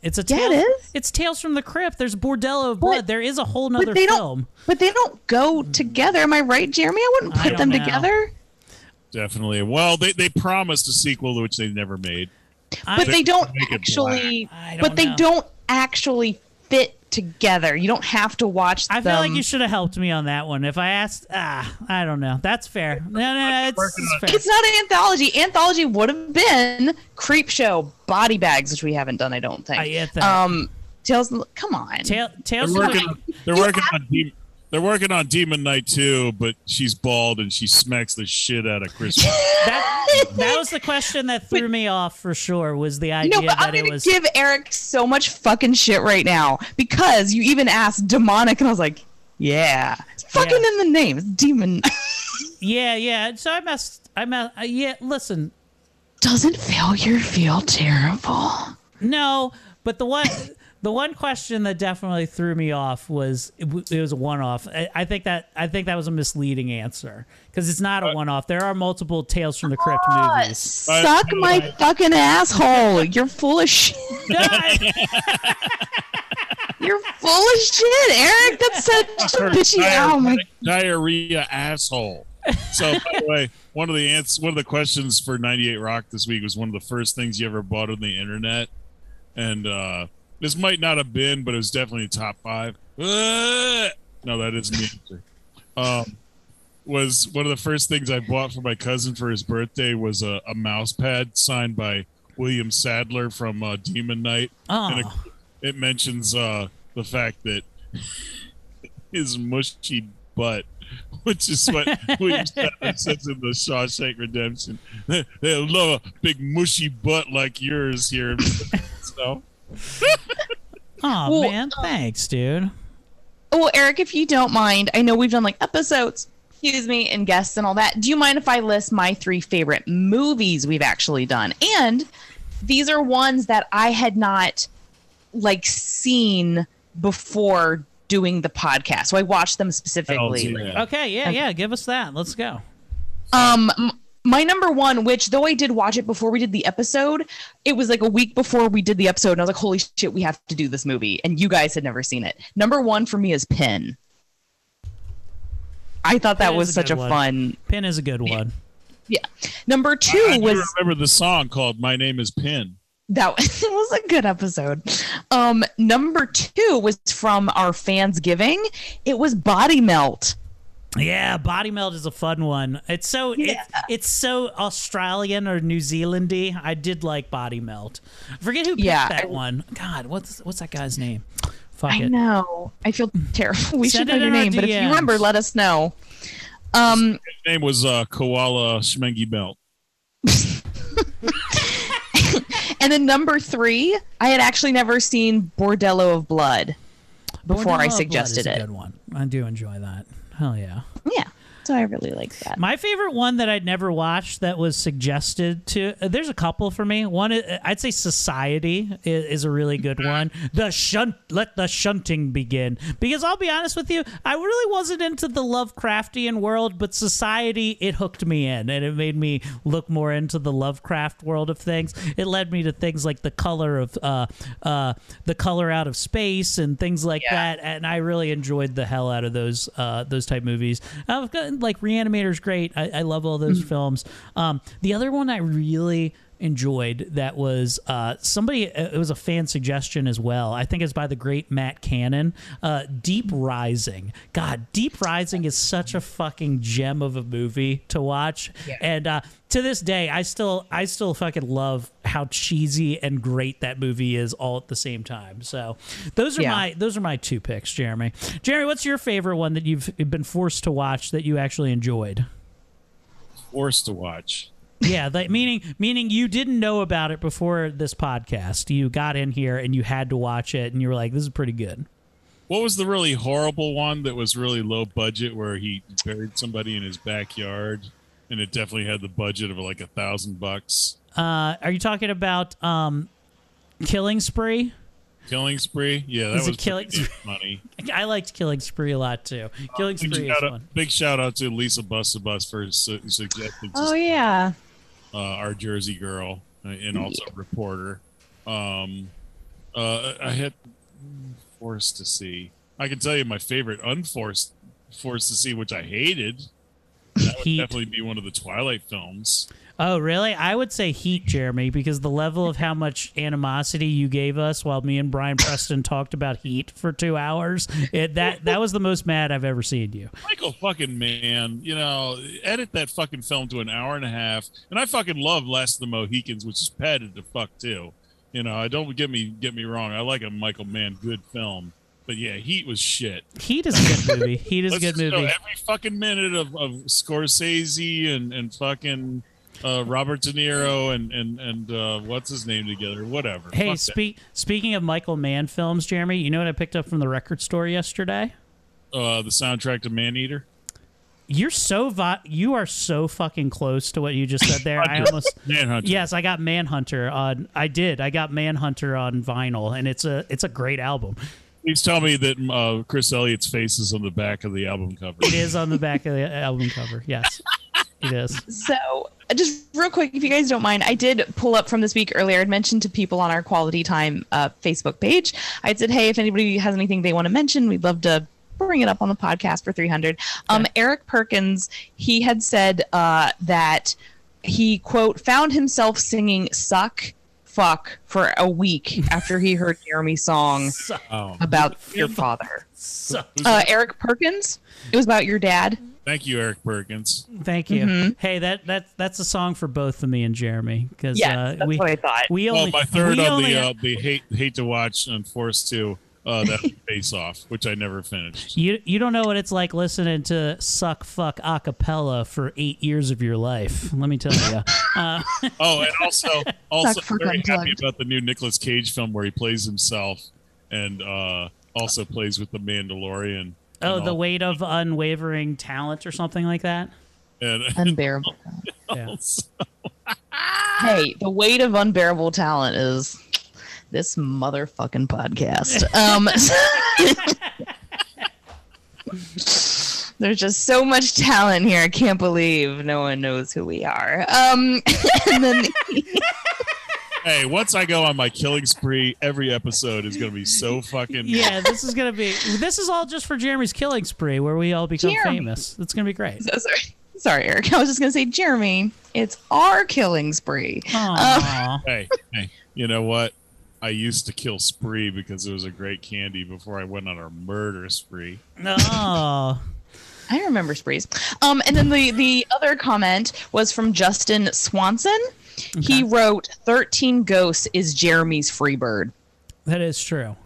It's a Yeah, tale, it is. It's Tales from the Crypt. There's Bordello of Blood. there is a whole nother but they film. don't. But they don't go together. Am I right, Jeremy? I wouldn't put don't them know. together. Definitely. Well, they, they promised a sequel which they never made. But they don't Make it actually. don't But they know. don't actually fit together. You don't have to watch. I feel like you should have helped me on that one. If I asked, ah, I don't know. That's fair. No, no, no it's, it's fair. It's not an anthology. Anthology would have been Creepshow, Body Bags, which we haven't done, I don't think. I get that. Um, Tales. Come on. Tale, They're working. On, they're working on. Demon, they're working on Demon Knight too, but she's bald and she smacks the shit out of Chris. that, that was the question that threw me off for sure. Was the idea No, but that I'm it gonna was give Eric so much fucking shit right now because you even asked demonic, and I was like, yeah, it's fucking in the name, it's demon. Yeah, yeah. So I messed. I messed. Uh, yeah, listen. Doesn't failure feel terrible? No, but the one, the one question that definitely threw me off was it, w- it was a one-off. I, I think that I think that was a misleading answer because it's not a one-off. There are multiple Tales from the Crypt movies. Suck my fucking asshole. You're full of shit. You're full of shit, Eric. That's such a bitchy. Oh my diarrhea asshole. So, by the way, one of the ans- one of the questions for 98 Rock this week was one of the first things you ever bought on the internet, and uh, this might not have been, but it was definitely top five. No, that isn't the answer. Um, was one of the first things I bought for my cousin for his birthday was a, a mouse pad signed by William Sadler from uh, Demon Knight, and it, it mentions uh, the fact that his mushy butt, which is what William Sadler says in the Shawshank Redemption. They love a big mushy butt like yours here. So, Oh Well, man, thanks, dude. Well, Eric, if you don't mind, I know we've done like episodes, excuse me, and guests and all that. Do you mind if I list my three favorite movies we've actually done? And these are ones that I had not like seen before doing the podcast. So I watched them specifically. Okay, yeah, yeah. Give us that. Let's go. Um, m- my number one, which though I did watch it before we did the episode, it was like a week before we did the episode, and I was like, "Holy shit, we have to do this movie!" And you guys had never seen it. Number one for me is Pin. I thought that Pin was is such a one. fun. Pin is a good one. Yeah. Number two I do was remember the song called "My Name Is Pin." that was a good episode. Um, number two was from our fans giving. It was Body Melt. Yeah, Body Melt is a fun one. It's so it's, it's so Australian or New Zealandy. I did like Body Melt. I forget who picked Yeah, that I- one. God, what's what's that guy's name? Fuck I it. know. I feel terrible. We Send should know your name, but if you remember, let us know. Um, His name was uh, Koala Schmengi Belt. and then number three, I had actually never seen Bordello of Blood before Bordello I of Blood suggested is a it. Good one. I do enjoy that. Hell yeah. Yeah, so I really like that. My favorite one that I'd never watched that was suggested to. uh, there's a couple for me. One, uh, I'd say Society is, is a really good one. The shunt, let the shunting begin. Because I'll be honest with you, I really wasn't into the Lovecraftian world, but Society it hooked me in, and it made me look more into the Lovecraft world of things. It led me to things like the color of uh, uh, the color out of space and things like that, and I really enjoyed the hell out of those uh, those type movies. I've got like Reanimator's great. I, I love all those films. Um, the other one I really enjoyed that was uh, somebody it was a fan suggestion as well. I think it's by the great matt cannon. Uh, deep rising. God deep rising is such a fucking gem of a movie to watch. And uh, to this day i still i still fucking love how cheesy and great that movie is all at the same time. So those are Yeah. my those are my two picks jeremy. Jeremy what's your favorite one that you've been forced to watch that you actually enjoyed? Forced to watch. Yeah, that meaning meaning you didn't know about it before this podcast. You got in here and you had to watch it, and you were like, "This is pretty good." What was the really horrible one that was really low budget where he buried somebody in his backyard and it definitely had the budget of like a thousand bucks? Uh, are you talking about um, Killing Spree? Killing Spree? Yeah, that Is it was Killing pretty funny. I liked Killing Spree a lot too. Killing Big Spree is shout, out, fun. big shout out to Lisa Bustabus for su- suggesting Oh yeah. Uh, our Jersey girl uh, and also reporter. Um, uh, I had forced to see. I can tell you my favorite unforced forced to see, which I hated. That would definitely be one of the Twilight films. Oh, really? I would say Heat, Jeremy, because the level of how much animosity you gave us while me and Brian Preston talked about Heat for two hours, it, that that was the most mad I've ever seen you. Michael fucking Mann, you know, edit that fucking film to an hour and a half. And I fucking love Last of the Mohicans, which is padded to fuck too. You know, I don't get me get me wrong. I like a Michael Mann good film, but yeah, Heat was shit. Heat is a good movie. Heat is a good movie. Every fucking minute of, of Scorsese and and fucking uh, Robert De Niro and and and uh, what's his name together, whatever. Hey, speak, speaking of Michael Mann films, Jeremy, you know what I picked up from the record store yesterday? uh, the soundtrack to Maneater. You're so vi- you are so fucking close to what you just said there. I almost Manhunter. Yes, I got Manhunter on. I did. I got Manhunter on vinyl, and it's a it's a great album. Please tell me that uh, Chris Elliott's face is on the back of the album cover. It is on the back of the album cover. Yes, it is. So, just real quick, if you guys don't mind, I did pull up from this week earlier. I'd mentioned to people on our Quality Time uh, Facebook page. I said, hey, if anybody has anything they want to mention, we'd love to bring it up on the podcast for 300. Um, Eric Perkins, he had said uh, that he, quote, found himself singing Suck Fuck for a week after he heard Jeremy's song about your father. So, Uh, Eric Perkins, it was about your dad. Thank you, Eric Perkins. Thank you. Mhm. Hey, that that that's a song for both of me and Jeremy because Yes, uh, that's we what I thought. we Well, only my third we on only- the uh, the hate hate to watch and forced to uh, that face off, which I never finished. You you don't know what it's like listening to suck fuck acapella for eight years of your life. Let me tell you. Uh, Oh, and also also Suck, fuck, very happy about the new Nicolas Cage film where he plays himself, and uh, also plays with the Mandalorian. Oh, and the weight of unwavering talent or something like that. and Unbearable. Yeah. hey, the weight of unbearable talent is this motherfucking podcast. Um, there's just so much talent here. I can't believe no one knows who we are. Um, and then hey, once I go on my killing spree, every episode is going to be so fucking. Yeah, this is gonna be. This is all just for Jeremy's killing spree, where we all become Jeremy. famous. It's gonna be great. so sorry. Sorry, Eric. I was just gonna say, Jeremy, it's our killing spree. Um, hey, hey, you know what? I used to kill spree because it was a great candy before I went on a murder spree. Oh. I remember sprees. Um, and then the the other comment was from Justin Swanson. He wrote, "13 Ghosts is Jeremy's Freebird." That is true.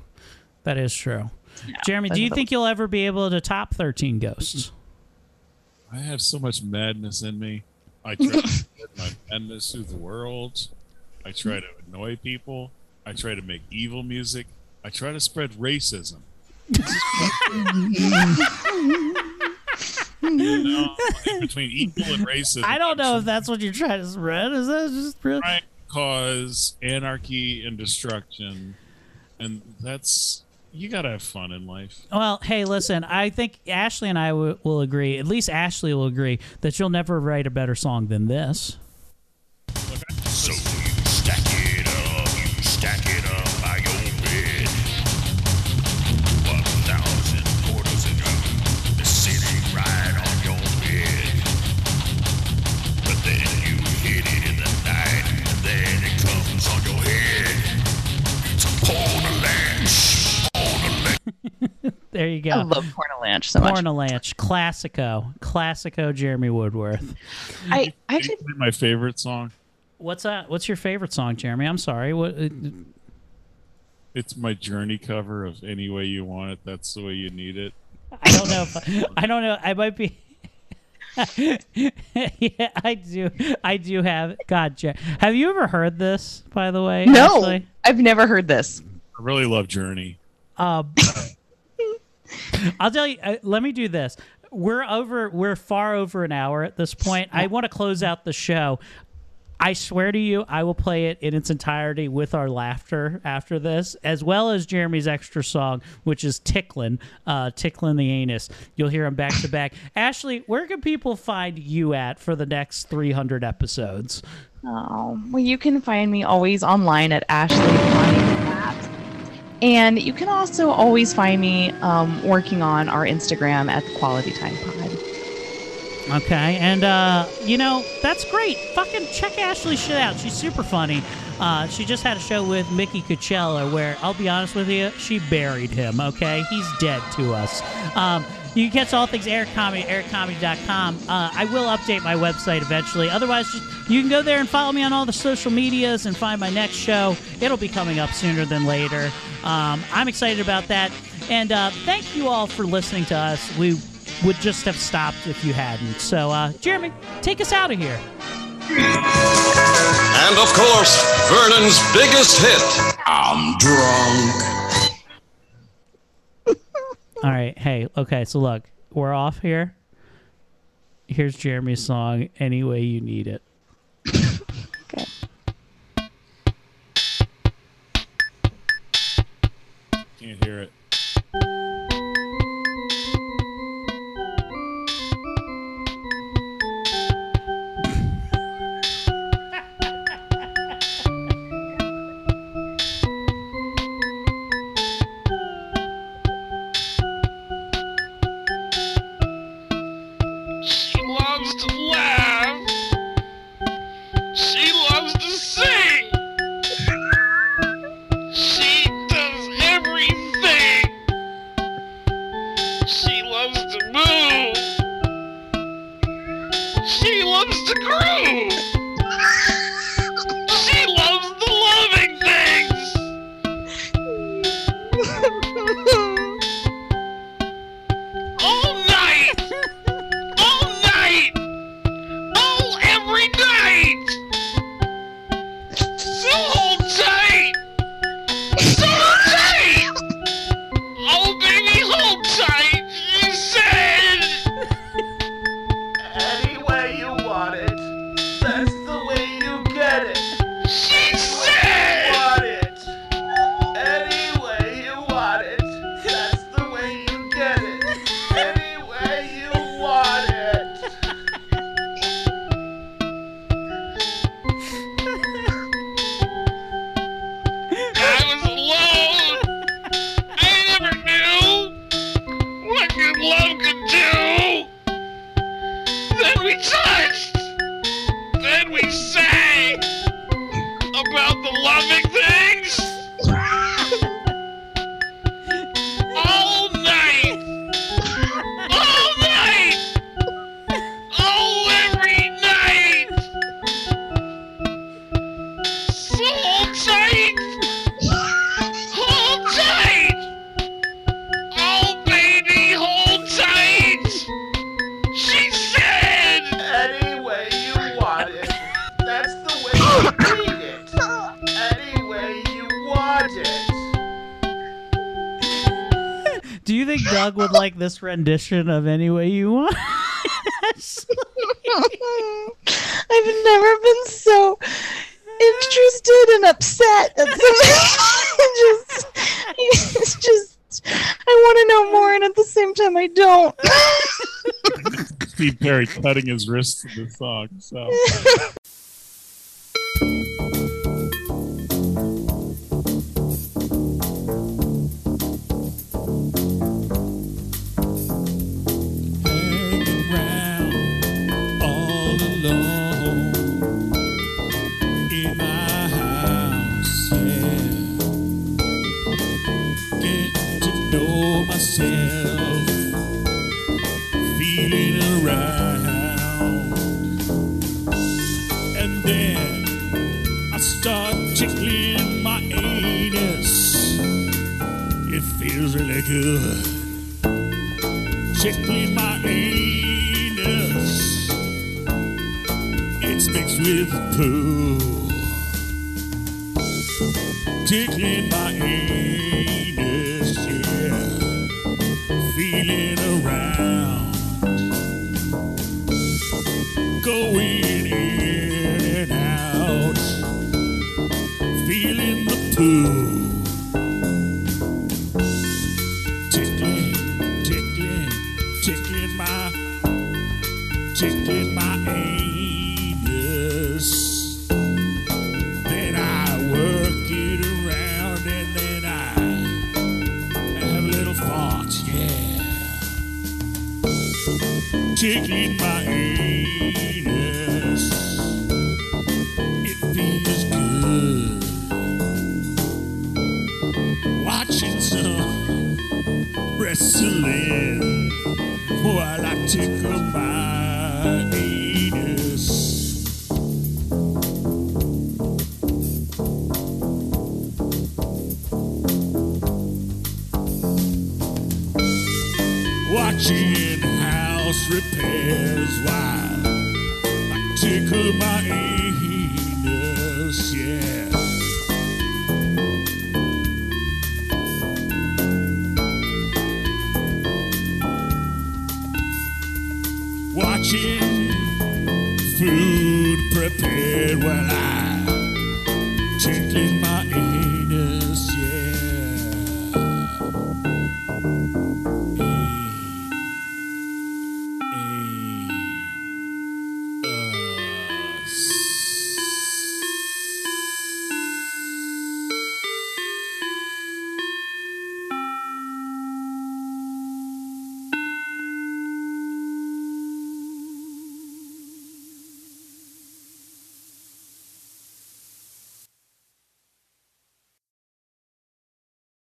That is true. Jeremy, do you think you'll ever be able to top 13 ghosts? I have so much madness in me. I try to spread my madness through the world. I try to annoy people. I try to make evil music. I try to spread racism. between equal and racism. I don't know if that's what you're trying to spread. Is that just really? trying to cause anarchy and destruction, and that's you gotta have fun in life. Well, hey, listen, I think Ashley and I w- will agree, at least Ashley will agree, that you'll never write a better song than this. So There you go. I love Portalanche so much. Portalanche, Classico, Classico Jeremy Woodworth. I actually my favorite song. What's that? What's your favorite song, Jeremy? I'm sorry. What? uh, It's my journey cover of any way you want it. That's the way you need it. I don't know. If, I don't know. I might be. yeah, I do. I do have. God, Jer- have you ever heard this? By the way, no, Ashley? I've never heard this. I really love Journey. Um, I'll tell you. Uh, let me do this. We're over. We're far over an hour at this point. I want to close out the show. I swear to you, I will play it in its entirety with our laughter after this, as well as Jeremy's extra song, which is "Ticklin'," uh, "Ticklin' the Anus." You'll hear them back to back. Ashley, where can people find you at for the next 300 episodes? Oh, well, you can find me always online at Ashley. And you can also always find me um, working on our Instagram at Quality Time Pod. Okay, and uh, you know that's great. Fucking check Ashley's shit out. She's super funny. Uh, she just had a show with Mickey Coachella where I'll be honest with you, she buried him. Okay, he's dead to us. Um, you can catch all things Eric Comedy at ericcomedy.com. Uh, I will update my website eventually. Otherwise, you can go there and follow me on all the social medias and find my next show. It'll be coming up sooner than later. Um, I'm excited about that. And uh, thank you all for listening to us. We would just have stopped if you hadn't. So, uh, Jeremy, take us out of here. And of course, Vernon's biggest hit. I'm drunk. All right. Hey, okay. So, look, we're off here. Here's Jeremy's song, Any Way You Need It. Can't hear it. Rendition of Any Way You Want? I've never been so interested and upset at something. just, it's just, I want to know more, and at the same time, I don't. Steve Perry cutting his wrists in the song. So myself, feeling around, and then I start tickling my anus. It feels really good tickling my anus. It's mixed with poo. Tickling my anus, Tickling my anus. It feels good. Watching some wrestling while I tickle my repairs while I tickle my anus,